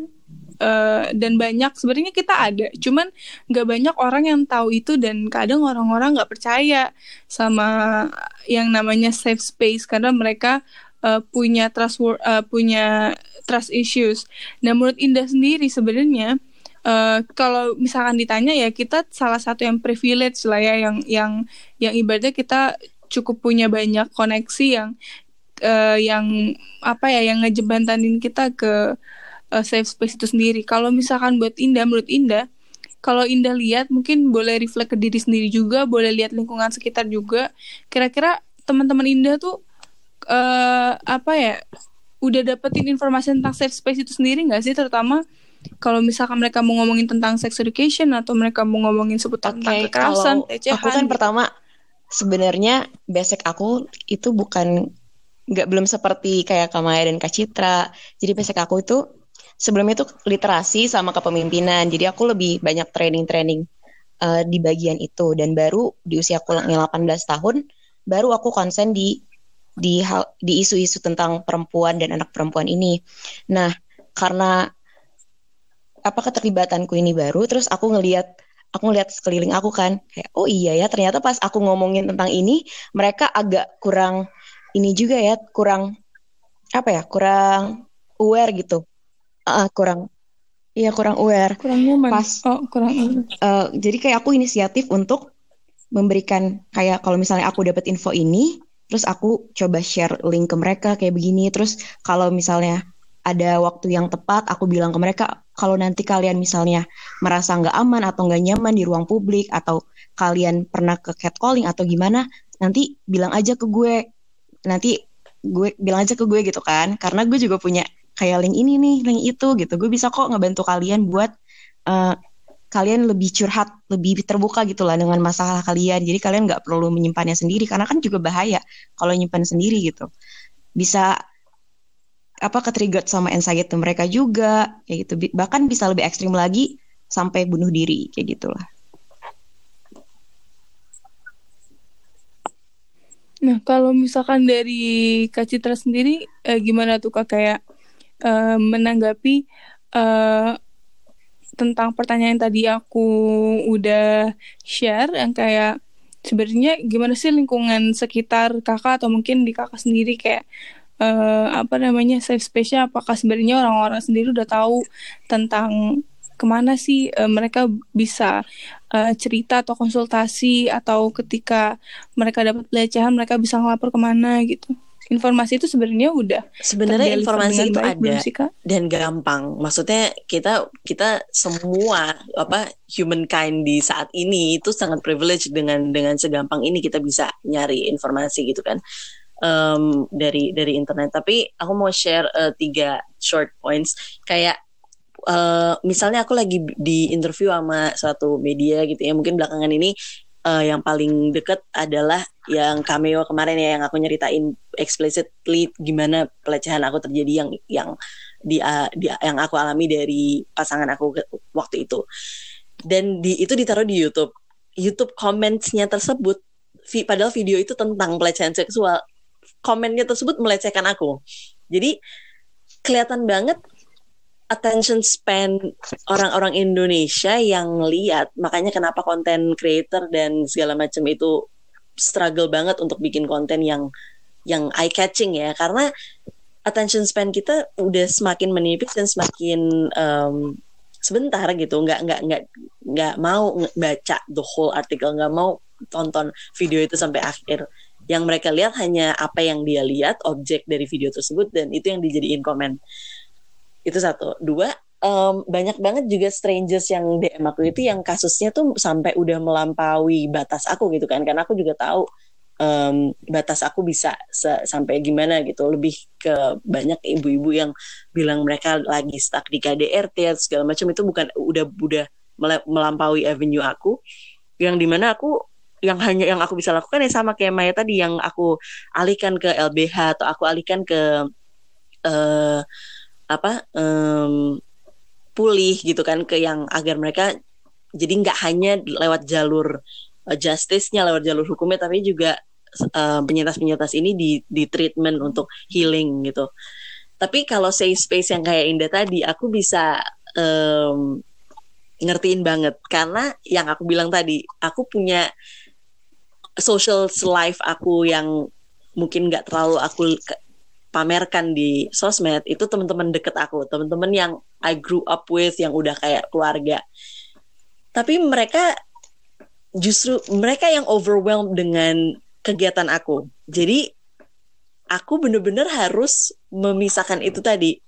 uh, dan banyak sebenarnya kita ada cuman nggak banyak orang yang tahu itu dan kadang orang-orang nggak percaya sama yang namanya safe space karena mereka uh, punya trust uh, punya trust issues. Nah menurut Indah sendiri sebenarnya uh, kalau misalkan ditanya ya kita salah satu yang privilege lah ya yang yang yang ibaratnya kita cukup punya banyak koneksi yang uh, yang apa ya yang ngejebantanin kita ke uh, safe space itu sendiri. Kalau misalkan buat Indah menurut Indah kalau Indah lihat mungkin boleh reflect ke diri sendiri juga, boleh lihat lingkungan sekitar juga. Kira-kira teman-teman Indah tuh uh, apa ya udah dapetin informasi tentang safe space itu sendiri nggak sih terutama kalau misalkan mereka mau ngomongin tentang sex education atau mereka mau ngomongin seputar okay, tentang kekerasan, pelecehan. Aku kan pertama sebenarnya basic aku itu bukan nggak belum seperti kayak Kamaya dan Kak Citra. Jadi basic aku itu sebelumnya itu literasi sama kepemimpinan. Jadi aku lebih banyak training-training uh, di bagian itu dan baru di usia aku yang 18 tahun baru aku konsen di di hal di isu-isu tentang perempuan dan anak perempuan ini. Nah, karena apa keterlibatanku ini baru, terus aku ngelihat aku ngelihat sekeliling aku kan kayak oh iya ya ternyata pas aku ngomongin tentang ini mereka agak kurang ini juga ya kurang apa ya kurang aware gitu. Uh, kurang iya kurang aware. Kurang nyaman pas oh kurang uh, jadi kayak aku inisiatif untuk memberikan kayak kalau misalnya aku dapat info ini terus aku coba share link ke mereka kayak begini. Terus kalau misalnya ada waktu yang tepat aku bilang ke mereka kalau nanti kalian misalnya merasa nggak aman atau nggak nyaman di ruang publik atau kalian pernah ke catcalling atau gimana nanti bilang aja ke gue nanti gue bilang aja ke gue gitu kan karena gue juga punya kayak link ini nih link itu gitu gue bisa kok ngebantu kalian buat uh, kalian lebih curhat, lebih terbuka gitu lah dengan masalah kalian. Jadi kalian nggak perlu menyimpannya sendiri karena kan juga bahaya kalau nyimpan sendiri gitu. Bisa apa ketrigger sama anxiety mereka juga kayak gitu. Bahkan bisa lebih ekstrim lagi sampai bunuh diri kayak gitulah. Nah, kalau misalkan dari Kak Citra sendiri eh, gimana tuh Kak? Kayak eh, menanggapi eh, tentang pertanyaan tadi aku udah share yang kayak sebenarnya gimana sih lingkungan sekitar kakak atau mungkin di kakak sendiri? Kayak uh, apa namanya safe space-nya? Apakah sebenarnya orang-orang sendiri udah tahu tentang ke mana sih uh, mereka bisa uh, cerita atau konsultasi atau ketika mereka dapat pelecehan mereka bisa ngelapor ke mana gitu. Informasi itu sebenarnya udah sebenarnya informasi itu ada sih, Kak? dan gampang. Maksudnya kita kita semua apa humankind di saat ini itu sangat privilege dengan dengan segampang ini kita bisa nyari informasi gitu kan um, dari dari internet. Tapi aku mau share uh, tiga short points. Kayak Uh, misalnya aku lagi di interview sama suatu media gitu ya mungkin belakangan ini uh, yang paling deket adalah yang cameo kemarin ya yang aku nyeritain explicitly gimana pelecehan aku terjadi yang yang di, uh, di yang aku alami dari pasangan aku waktu itu. dan di itu ditaruh di YouTube YouTube comments-nya tersebut vi, padahal video itu tentang pelecehan seksual komennya tersebut melecehkan aku jadi kelihatan banget attention span orang-orang Indonesia yang lihat. Makanya kenapa konten creator dan segala macam itu struggle banget untuk bikin konten yang yang eye catching ya. Karena attention span kita udah semakin menipis dan semakin um, sebentar gitu. Nggak nggak nggak nggak mau baca the whole article. Nggak mau tonton video itu sampai akhir. Yang mereka lihat hanya apa yang dia lihat objek dari video tersebut dan itu yang dijadiin komen itu satu. Dua um, banyak banget juga strangers yang DM aku itu yang kasusnya tuh sampai udah melampaui batas aku gitu kan. Karena aku juga tahu um, batas aku bisa sampai gimana gitu. Lebih ke banyak ibu-ibu yang bilang mereka lagi stuck di KDRT segala macam. Itu bukan udah udah melampaui avenue aku. Yang di mana aku yang hanya yang aku bisa lakukan ya sama kayak Maya tadi. Yang aku alihkan ke LBH atau aku alihkan ke uh, apa um, pulih gitu kan ke yang agar mereka jadi nggak hanya lewat jalur uh, justice-nya lewat jalur hukumnya tapi juga uh, penyintas-penyintas ini di di treatment untuk healing gitu. Tapi kalau safe space yang kayak Indah tadi aku bisa um, ngertiin banget karena yang aku bilang tadi aku punya social life aku yang mungkin nggak terlalu aku pamerkan di sosmed itu teman-teman deket aku, teman-teman yang I grew up with yang udah kayak keluarga. Tapi mereka justru mereka yang overwhelmed dengan kegiatan aku. Jadi aku bener-bener harus memisahkan itu tadi.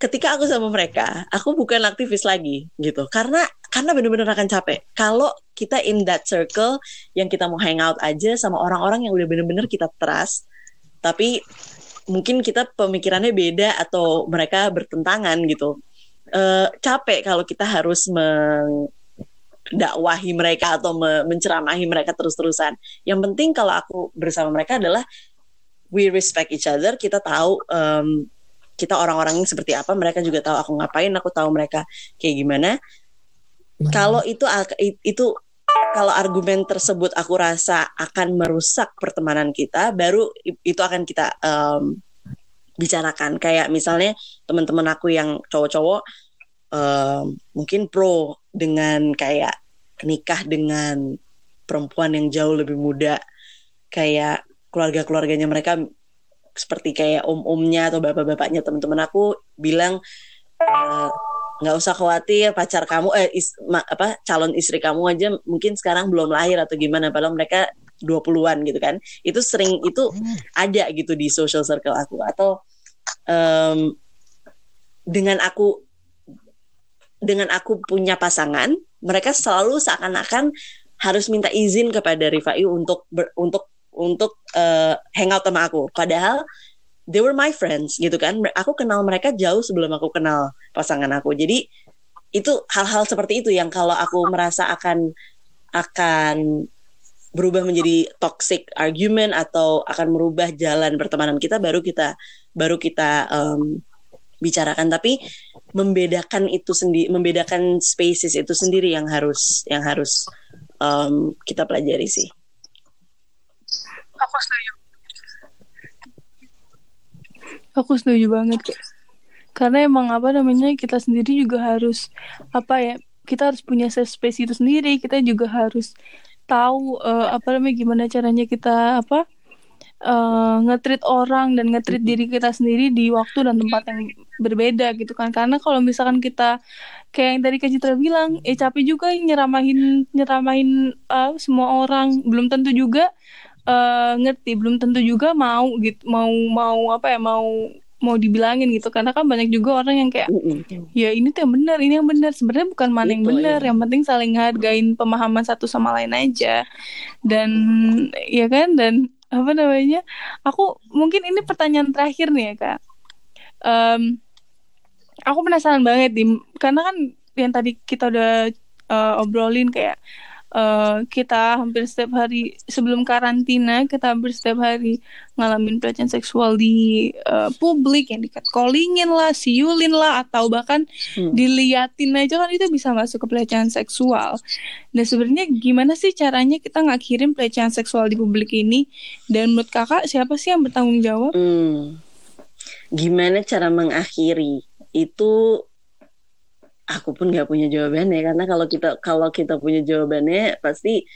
Ketika aku sama mereka, aku bukan aktivis lagi gitu. Karena karena bener-bener akan capek. Kalau kita in that circle yang kita mau hangout aja sama orang-orang yang udah bener-bener kita trust, tapi mungkin kita pemikirannya beda atau mereka bertentangan gitu. Uh, capek kalau kita harus mendakwahi mereka atau me menceramahi mereka terus-terusan. Yang penting kalau aku bersama mereka adalah we respect each other. Kita tahu um, kita orang-orangnya seperti apa. Mereka juga tahu aku ngapain. Aku tahu mereka kayak gimana. Kalau itu itu kalau argumen tersebut aku rasa akan merusak pertemanan kita, baru itu akan kita um, bicarakan. Kayak misalnya teman-teman aku yang cowok-cowok um, mungkin pro dengan kayak nikah dengan perempuan yang jauh lebih muda, kayak keluarga-keluarganya mereka seperti kayak om-omnya atau bapak-bapaknya teman-teman aku bilang uh, nggak usah khawatir pacar kamu eh is, ma, apa calon istri kamu aja mungkin sekarang belum lahir atau gimana padahal mereka 20-an gitu kan. Itu sering itu ada gitu di social circle aku. Atau um, dengan aku dengan aku punya pasangan mereka selalu seakan-akan harus minta izin kepada Rifai untuk ber, untuk untuk uh, hangout sama aku. Padahal they were my friends gitu kan. Aku kenal mereka jauh sebelum aku kenal pasangan aku. Jadi itu hal-hal seperti itu yang kalau aku merasa akan akan berubah menjadi toxic argument atau akan merubah jalan pertemanan kita baru kita baru kita um, bicarakan. Tapi membedakan itu sendiri membedakan spaces itu sendiri yang harus yang harus um, kita pelajari sih. Aku setuju aku setuju banget. Karena emang apa namanya kita sendiri juga harus apa ya kita harus punya safe space itu sendiri. Kita juga harus tahu uh, apa namanya gimana caranya kita apa uh, ngetrit orang dan ngetrit diri kita sendiri di waktu dan tempat yang berbeda gitu kan. Karena kalau misalkan kita kayak yang tadi Kak Citra bilang eh capek juga nyeramahin nyeramahin uh, semua orang. Belum tentu juga uh, ngerti belum tentu juga mau gitu mau mau apa ya mau mau dibilangin gitu. Karena kan banyak juga orang yang kayak ya ini tuh yang benar ini yang benar. Sebenarnya bukan mana yang benar ya. yang penting saling hargain pemahaman satu sama lain aja. Dan ya kan? Dan apa namanya aku mungkin ini pertanyaan terakhir nih ya kak. Um, aku penasaran banget di karena kan yang tadi kita udah uh, obrolin kayak uh, kita hampir setiap hari sebelum karantina kita hampir setiap hari ngalamin pelecehan seksual di uh, publik yang dikat callingin lah, siulin lah atau bahkan hmm. diliatin aja kan itu bisa masuk ke pelecehan seksual. Nah sebenarnya gimana sih caranya kita ngakhirin pelecehan seksual di publik ini? Dan menurut kakak siapa sih yang bertanggung jawab? Hmm. Gimana cara mengakhiri? Itu aku pun nggak punya jawabannya karena kalau kita kalau kita punya jawabannya pasti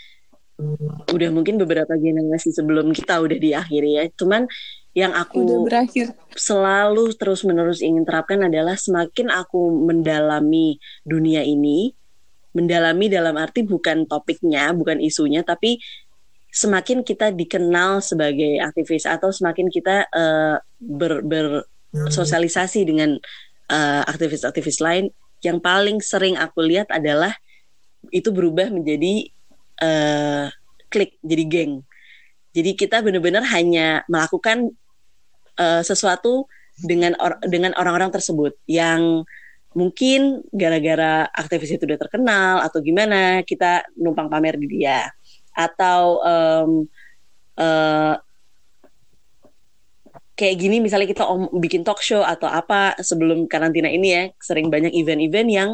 udah mungkin beberapa generasi sebelum kita udah diakhiri ya. Cuman yang aku selalu terus menerus ingin terapkan adalah semakin aku mendalami dunia ini mendalami dalam arti bukan topiknya bukan isunya tapi semakin kita dikenal sebagai aktivis atau semakin kita uh, ber, bersosialisasi dengan uh, aktivis-aktivis lain yang paling sering aku lihat adalah itu berubah menjadi uh, klik jadi geng. Jadi kita benar-benar hanya melakukan uh, sesuatu dengan or dengan orang-orang tersebut yang mungkin gara-gara aktivis itu udah terkenal atau gimana kita numpang pamer di dia. Atau um, uh, kayak gini misalnya kita om, bikin talk show atau apa sebelum karantina ini ya sering banyak event-event yang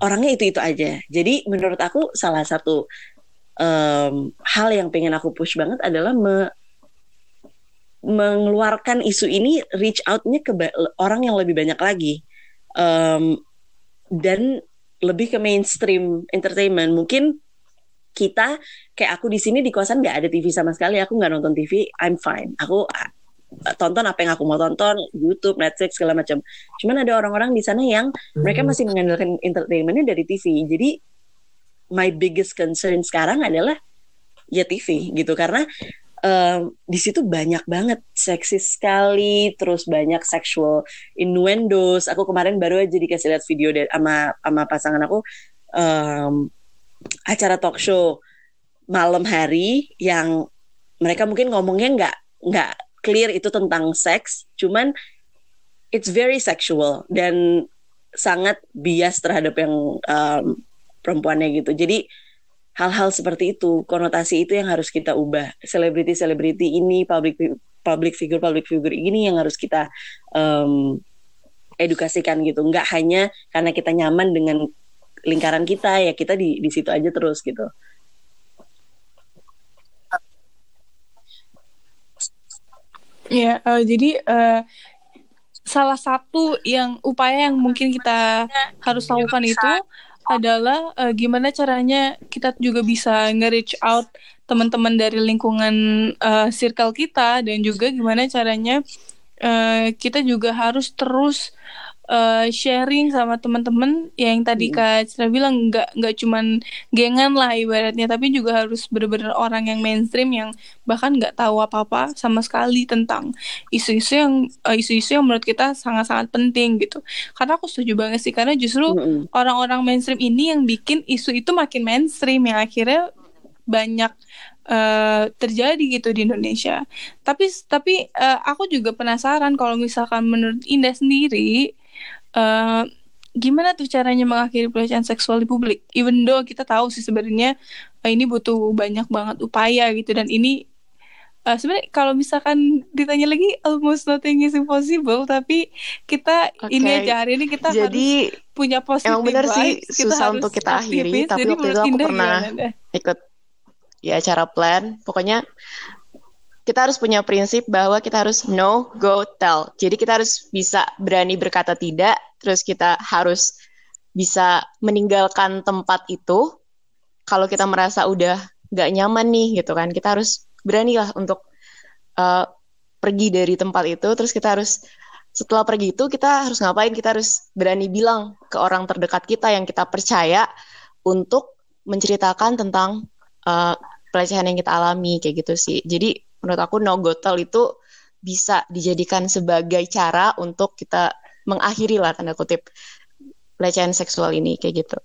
orangnya itu-itu aja. Jadi menurut aku salah satu um, hal yang pengen aku push banget adalah me mengeluarkan isu ini reach outnya ke orang yang lebih banyak lagi. Um, dan lebih ke mainstream entertainment. Mungkin kita kayak aku di sini di kosan nggak ada TV sama sekali aku nggak nonton TV I'm fine. Aku tonton apa yang aku mau tonton YouTube Netflix segala macam. Cuman ada orang-orang di sana yang mereka hmm. masih mengandalkan entertainmentnya dari TV jadi my biggest concern sekarang adalah ya TV gitu. Karena um, di situ banyak banget seksis sekali terus banyak sexual innuendos. Aku kemarin baru aja dikasih lihat video dari sama sama pasangan aku um, acara talk show malam hari yang mereka mungkin ngomongnya nggak nggak clear itu tentang seks, cuman it's very sexual dan sangat bias terhadap yang um, perempuannya gitu. Jadi hal-hal seperti itu, konotasi itu yang harus kita ubah. Selebriti-selebriti ini, public public figure public figure ini yang harus kita um, edukasikan gitu. Nggak hanya karena kita nyaman dengan lingkaran kita ya kita di di situ aja terus gitu. Ya, uh, jadi uh, salah satu yang upaya yang mungkin kita harus lakukan itu adalah uh, gimana caranya kita juga bisa nge-reach out teman-teman dari lingkungan uh, circle kita dan juga gimana caranya uh, kita juga harus terus uh, sharing sama teman-teman yang tadi hmm. Kak Citra bilang nggak nggak cuman gengan lah ibaratnya tapi juga harus benar-benar orang yang mainstream yang bahkan nggak tahu apa-apa sama sekali tentang isu-isu yang uh, isu-isu yang menurut kita sangat-sangat penting gitu karena aku setuju banget sih karena justru hmm. orang-orang mainstream ini yang bikin isu itu makin mainstream yang akhirnya banyak uh, terjadi gitu di Indonesia. Tapi tapi uh, aku juga penasaran kalau misalkan menurut Indah sendiri uh, gimana tuh caranya mengakhiri pelecehan seksual di publik? Even though kita tahu sih sebenarnya uh, ini butuh banyak banget upaya gitu. Dan ini uh, sebenarnya kalau misalkan ditanya lagi almost nothing is impossible. Tapi kita okay. ini aja hari ini kita jadi, harus punya positif emang benar sih kita susah untuk kita akhiri. tapi waktu itu aku pernah ikut ya acara plan. Pokoknya kita harus punya prinsip bahwa kita harus no go tell. Jadi kita harus bisa berani berkata tidak, terus kita harus bisa meninggalkan tempat itu. Kalau kita merasa udah gak nyaman nih gitu kan, kita harus beranilah untuk uh, pergi dari tempat itu. Terus kita harus setelah pergi itu kita harus ngapain? Kita harus berani bilang ke orang terdekat kita yang kita percaya untuk menceritakan tentang uh, pelecehan yang kita alami kayak gitu sih. Jadi menurut aku no gotel itu bisa dijadikan sebagai cara untuk kita mengakhiri lah tanda kutip pelecehan seksual ini kayak gitu.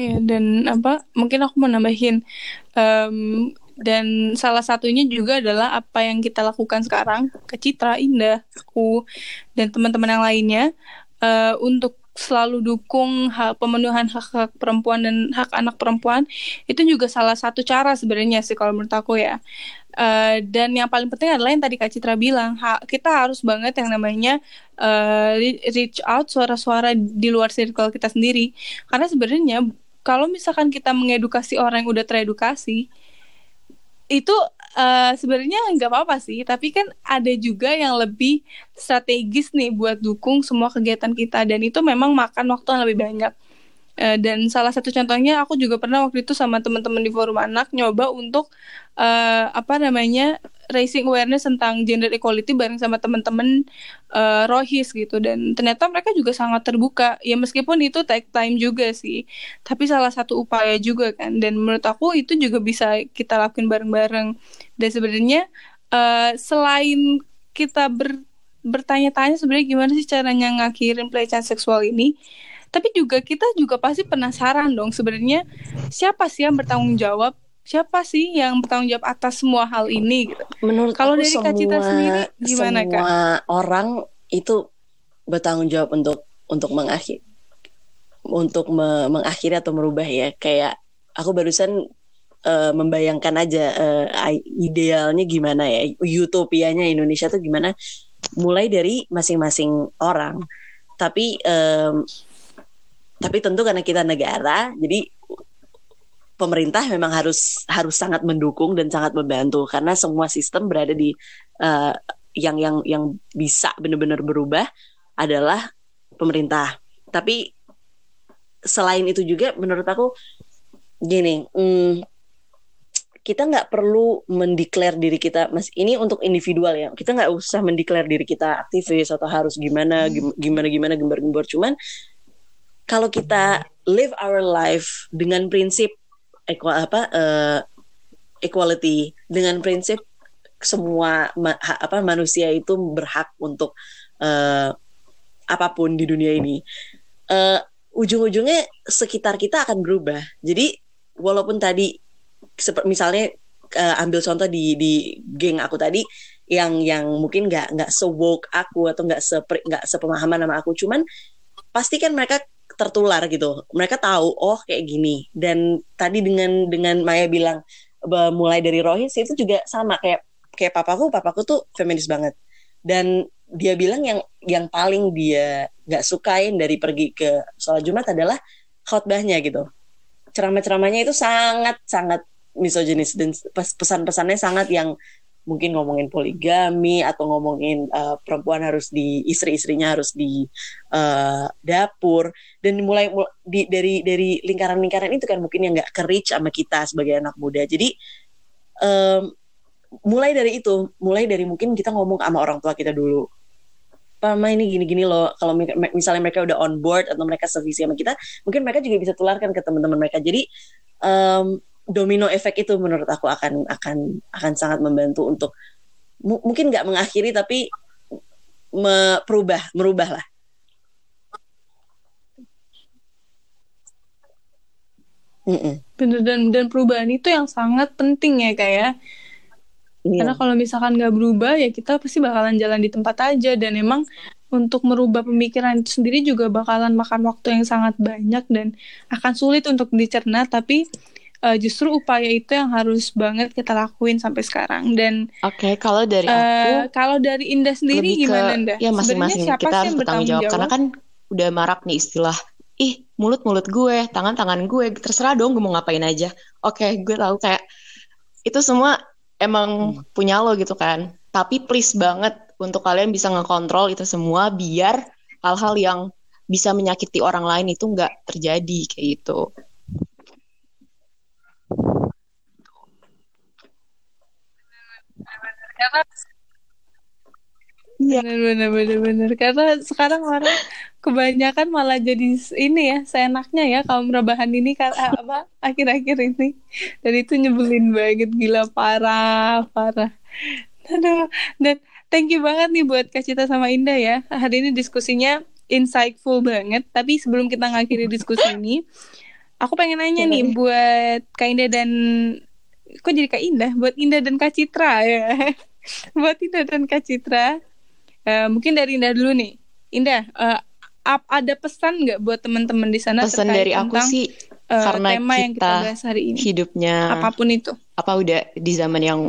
Ya dan apa mungkin aku mau nambahin um, dan salah satunya juga adalah apa yang kita lakukan sekarang ke Citra, Indah, aku dan teman-teman yang lainnya uh, untuk selalu dukung hak pemenuhan hak-hak perempuan dan hak anak perempuan itu juga salah satu cara sebenarnya sih kalau menurut aku ya Uh, dan yang paling penting adalah yang tadi Kak Citra bilang, ha, kita harus banget yang namanya uh, reach out suara-suara di luar circle kita sendiri. Karena sebenarnya kalau misalkan kita mengedukasi orang yang udah teredukasi, itu uh, sebenarnya nggak apa-apa sih. Tapi kan ada juga yang lebih strategis nih buat dukung semua kegiatan kita. Dan itu memang makan waktu yang lebih banyak. Uh, dan salah satu contohnya aku juga pernah waktu itu sama teman-teman di forum anak nyoba untuk uh, apa namanya raising awareness tentang gender equality bareng sama teman-teman uh, Rohis gitu. Dan ternyata mereka juga sangat terbuka. Ya meskipun itu take time juga sih tapi salah satu upaya juga kan. Dan menurut aku itu juga bisa kita lakukan bareng-bareng. Dan sebenarnya uh, selain kita ber bertanya-tanya sebenarnya gimana sih caranya ngakhirin pelecehan seksual ini tapi juga kita juga pasti penasaran dong sebenarnya siapa sih yang bertanggung jawab? Siapa sih yang bertanggung jawab atas semua hal ini gitu? Menurut kalau dari semua, Kak Cita sendiri gimana semua kak orang itu bertanggung jawab untuk untuk mengakhir untuk me mengakhiri atau merubah ya. Kayak aku barusan uh, membayangkan aja uh, idealnya gimana ya utopianya Indonesia tuh gimana mulai dari masing-masing orang. Tapi um, tapi tentu karena kita negara, jadi pemerintah memang harus harus sangat mendukung dan sangat membantu. Karena semua sistem berada di uh, yang yang yang bisa benar-benar berubah adalah pemerintah. Tapi selain itu juga menurut aku gini, hmm, kita nggak perlu mendeklar diri kita mas ini untuk individual ya. Kita nggak usah mendeklar diri kita aktivis atau harus gimana gimana gimana gembar-gembar cuman kalau kita live our life dengan prinsip equal apa uh, equality dengan prinsip semua ma apa manusia itu berhak untuk uh, apa pun di dunia ini uh, ujung-ujungnya sekitar kita akan berubah. Jadi walaupun tadi misalnya uh, ambil contoh di di geng aku tadi yang yang mungkin nggak nggak sewoke aku atau nggak se nggak sepemahaman sama aku. Cuman pasti kan mereka tertular gitu. Mereka tahu oh kayak gini. Dan tadi dengan dengan Maya bilang mulai dari Rohis itu juga sama kayak kayak papaku, papaku tuh feminis banget. Dan dia bilang yang yang paling dia nggak sukain dari pergi ke sholat Jumat adalah khotbahnya gitu. Ceramah-ceramahnya itu sangat sangat misoginis dan pesan-pesannya sangat yang mungkin ngomongin poligami atau ngomongin uh, perempuan harus di istri-istrinya harus di uh, dapur. Dan mulai di, dari dari lingkaran-lingkaran itu kan mungkin yang nggak ke reach sama kita sebagai anak muda. Jadi um, mulai dari itu mulai dari mungkin kita ngomong sama orang tua kita dulu. Pama ini gini-gini loh kalau misalnya mereka udah on board atau mereka sevisi sama kita mungkin mereka juga bisa tularkan ke teman-teman mereka. Jadi um, domino efek itu menurut aku akan akan akan sangat membantu untuk mungkin nggak mengakhiri tapi me merubah merubah lah. Bener dan dan perubahan itu yang sangat penting ya kayak. Ya. Iya. Karena kalau misalkan nggak berubah ya kita pasti bakalan jalan di tempat aja dan emang untuk merubah pemikiran itu sendiri juga bakalan makan waktu yang sangat banyak dan akan sulit untuk dicerna tapi uh, justru upaya itu yang harus banget kita lakuin sampai sekarang. Dan oke okay, kalau dari uh, aku kalau dari Indah sendiri gimana Indah? Ya masing-masing. Kita harus bertanggung jawab, jawab? Karena kan udah marak nih istilah ih mulut mulut gue tangan tangan gue terserah dong gue mau ngapain aja. Oke okay, gue tahu kayak itu semua emang hmm. punya lo gitu kan. Tapi please banget untuk kalian bisa ngekontrol itu semua biar hal-hal yang bisa menyakiti orang lain itu nggak terjadi kayak gitu karena Iya. Bener, bener, bener, Karena sekarang orang kebanyakan malah jadi ini ya, seenaknya ya kalau merebahan ini kan apa akhir-akhir ini. Dan itu nyebelin banget, gila parah, parah. Aduh, dan thank you banget nih buat Kak Cita sama Indah ya. Hari ini diskusinya insightful banget. Tapi sebelum kita ngakhiri diskusi ini, aku pengen nanya nih buat Kak Indah dan kok jadi Kak Indah? Buat Indah dan Kak Citra ya. Buat Indah dan Kak Citra Eh, mungkin dari Indah dulu nih. Indah eh, ap- ada pesan nggak buat teman-teman di sana Pesan dari aku tentang, sih eh, karena tema yang kita kita bahas hari ini? hidupnya apa pun itu. apa udah di zaman yang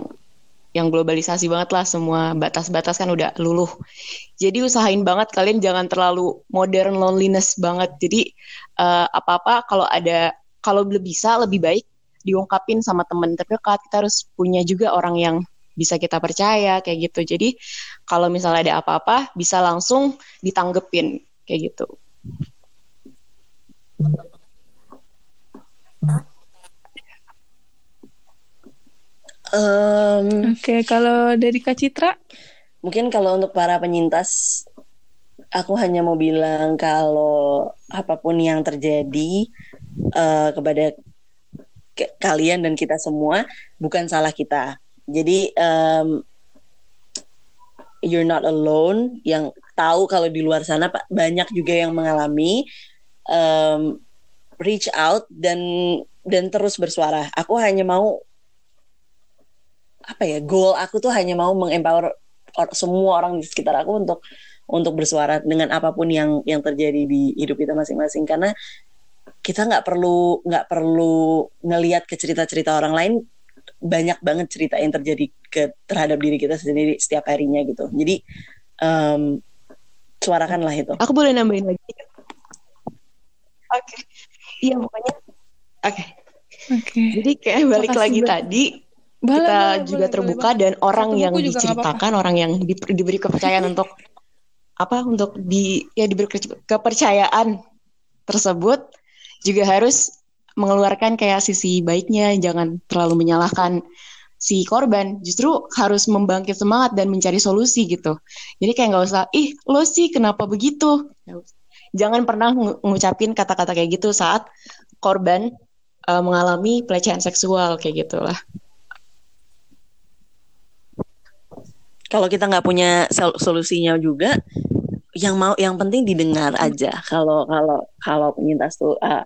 yang globalisasi banget lah semua batas-batas kan udah luluh. Jadi usahain banget kalian jangan terlalu modern loneliness banget. Jadi eh, apa-apa kalau ada kalau bisa lebih baik diungkapin sama teman terdekat. Kita harus punya juga orang yang bisa kita percaya kayak gitu. Jadi kalau misalnya ada apa-apa bisa langsung ditanggepin kayak gitu. Em, oke kalau dari Kak Citra mungkin kalau untuk para penyintas, aku hanya mau bilang kalau apa pun yang terjadi eh, kepada ke- kalian dan kita semua bukan salah kita. Jadi em, you're not alone. Yang tahu kalau di luar sana Pak, banyak juga yang mengalami. Em, reach out dan dan terus bersuara. Aku hanya mau apa ya goal aku tuh hanya mau mengempower or- semua orang di sekitar aku untuk untuk bersuara dengan apa pun yang yang terjadi di hidup kita masing-masing karena kita nggak perlu nggak perlu ngelihat ke cerita-cerita orang lain banyak banget cerita yang terjadi ke terhadap diri kita sendiri setiap harinya gitu jadi em, suarakanlah itu Aku boleh nambahin lagi? Oke. Iya pokoknya. Oke. oke Jadi kayak balik Makasih lagi banget. tadi Boleh, kita boleh, juga boleh, terbuka boleh dan orang Satu yang diceritakan, orang yang di- diberi kepercayaan untuk apa untuk di ya diberi ke- kepercayaan tersebut juga harus mengeluarkan kayak sisi baiknya, jangan terlalu menyalahkan si korban, justru harus membangkit semangat dan mencari solusi gitu. Jadi kayak nggak usah, ih lo sih kenapa begitu? Jangan pernah ngu- ngucapin kata-kata kayak gitu saat korban eh, mengalami pelecehan seksual kayak gitulah. Kalau kita nggak punya sol- solusinya juga yang mau yang penting didengar aja. Kalau kalau kalau penyintas tuh ah,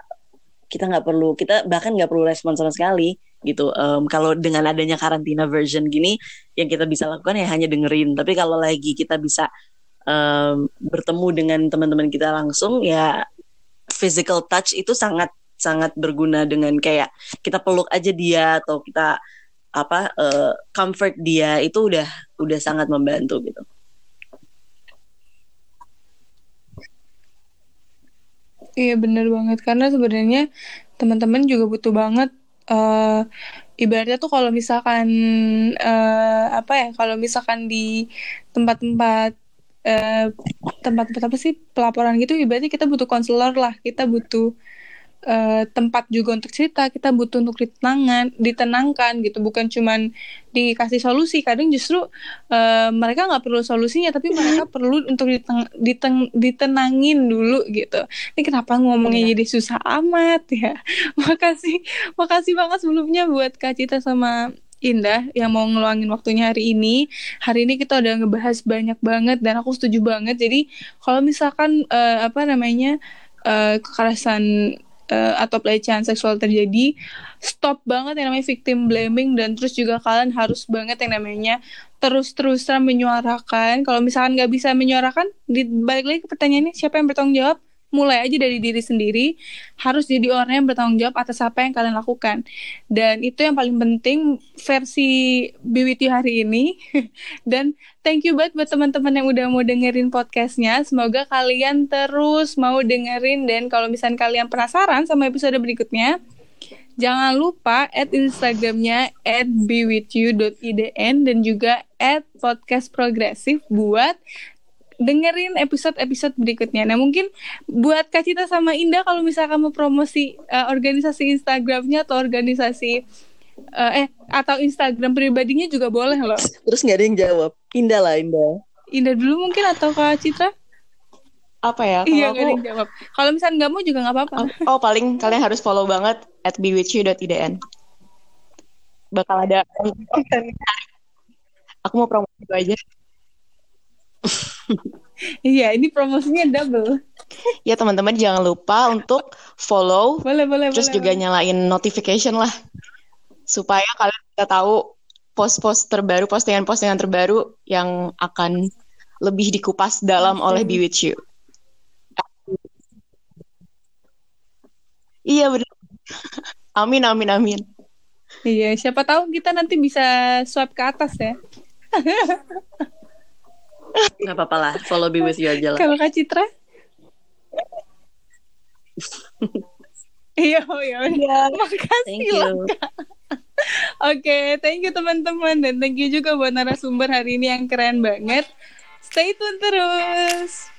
kita nggak perlu kita bahkan nggak perlu respon sama sekali gitu. Em, kalau dengan adanya karantina version gini yang kita bisa lakukan ya hanya dengerin. Tapi kalau lagi kita bisa em, bertemu dengan teman-teman kita langsung ya physical touch itu sangat sangat berguna dengan kayak kita peluk aja dia atau kita apa eh, comfort dia itu udah udah sangat membantu gitu. Iya bener banget karena sebenarnya teman-teman juga butuh banget eh ibaratnya tuh kalau misalkan eh apa ya kalau misalkan di tempat-tempat tempat-tempat apa sih pelaporan gitu ibaratnya kita butuh konselor lah kita butuh eh, tempat juga untuk cerita kita butuh untuk ditenangan ditenangkan gitu bukan cuman dikasih solusi kadang justru eh, mereka nggak perlu solusinya tapi mereka perlu untuk diteng- diteng- ditenangin dulu gitu ini kenapa ngomongnya jadi susah amat ya makasih makasih banget sebelumnya buat Kak Cita sama Indah yang mau ngeluangin waktunya hari ini. Hari ini kita udah ngebahas banyak banget dan aku setuju banget. Jadi kalau misalkan eh, apa namanya eh, kekerasan eh, atau pelecehan seksual terjadi, stop banget yang namanya victim blaming dan terus juga kalian harus banget yang namanya terus-terusan menyuarakan. Kalau misalkan nggak bisa menyuarakan, di, balik lagi ke pertanyaannya siapa yang bertanggung jawab? Mulai aja dari diri sendiri, harus jadi orang yang bertanggung jawab atas apa yang kalian lakukan. Dan itu yang paling penting versi You hari ini. Dan thank you banget buat teman-teman yang udah mau dengerin podcastnya. Semoga kalian terus mau dengerin dan kalau misalnya kalian penasaran sama episode berikutnya, jangan lupa add Instagramnya at bewithyou.idn dan juga add podcast progresif buat dengerin episode-episode berikutnya. Nah mungkin buat Kak Cita sama Indah kalau misalkan mau promosi eh, organisasi Instagramnya atau organisasi eh, eh atau Instagram pribadinya juga boleh loh. Terus nggak ada yang jawab. Indah lah Indah. Indah dulu mungkin atau Kak Citra? Apa ya? Kalau Iya aku nggak ada yang jawab. Kalau misalnya nggak mau juga nggak apa-apa. Oh, paling kalian harus follow banget at bewithyou.idn. Bakal ada Aku mau promo itu aja. Iya ini promosinya double. Ya teman-teman jangan lupa untuk follow Boleh boleh terus boleh. juga boleh. nyalain notification lah supaya kalian kita tahu post-post terbaru, postingan-postingan terbaru yang akan lebih dikupas dalam oleh Be With You. Iya benar. Amin amin amin. Iya, siapa tahu kita nanti bisa swipe ke atas ya. Gak apa-apa lah follow be with you aja lah kalau kak Citra iya oh iya iya. makasih lah, kak Oke, okay, thank you teman-teman dan thank you juga buat narasumber hari ini yang keren banget. Stay tune terus.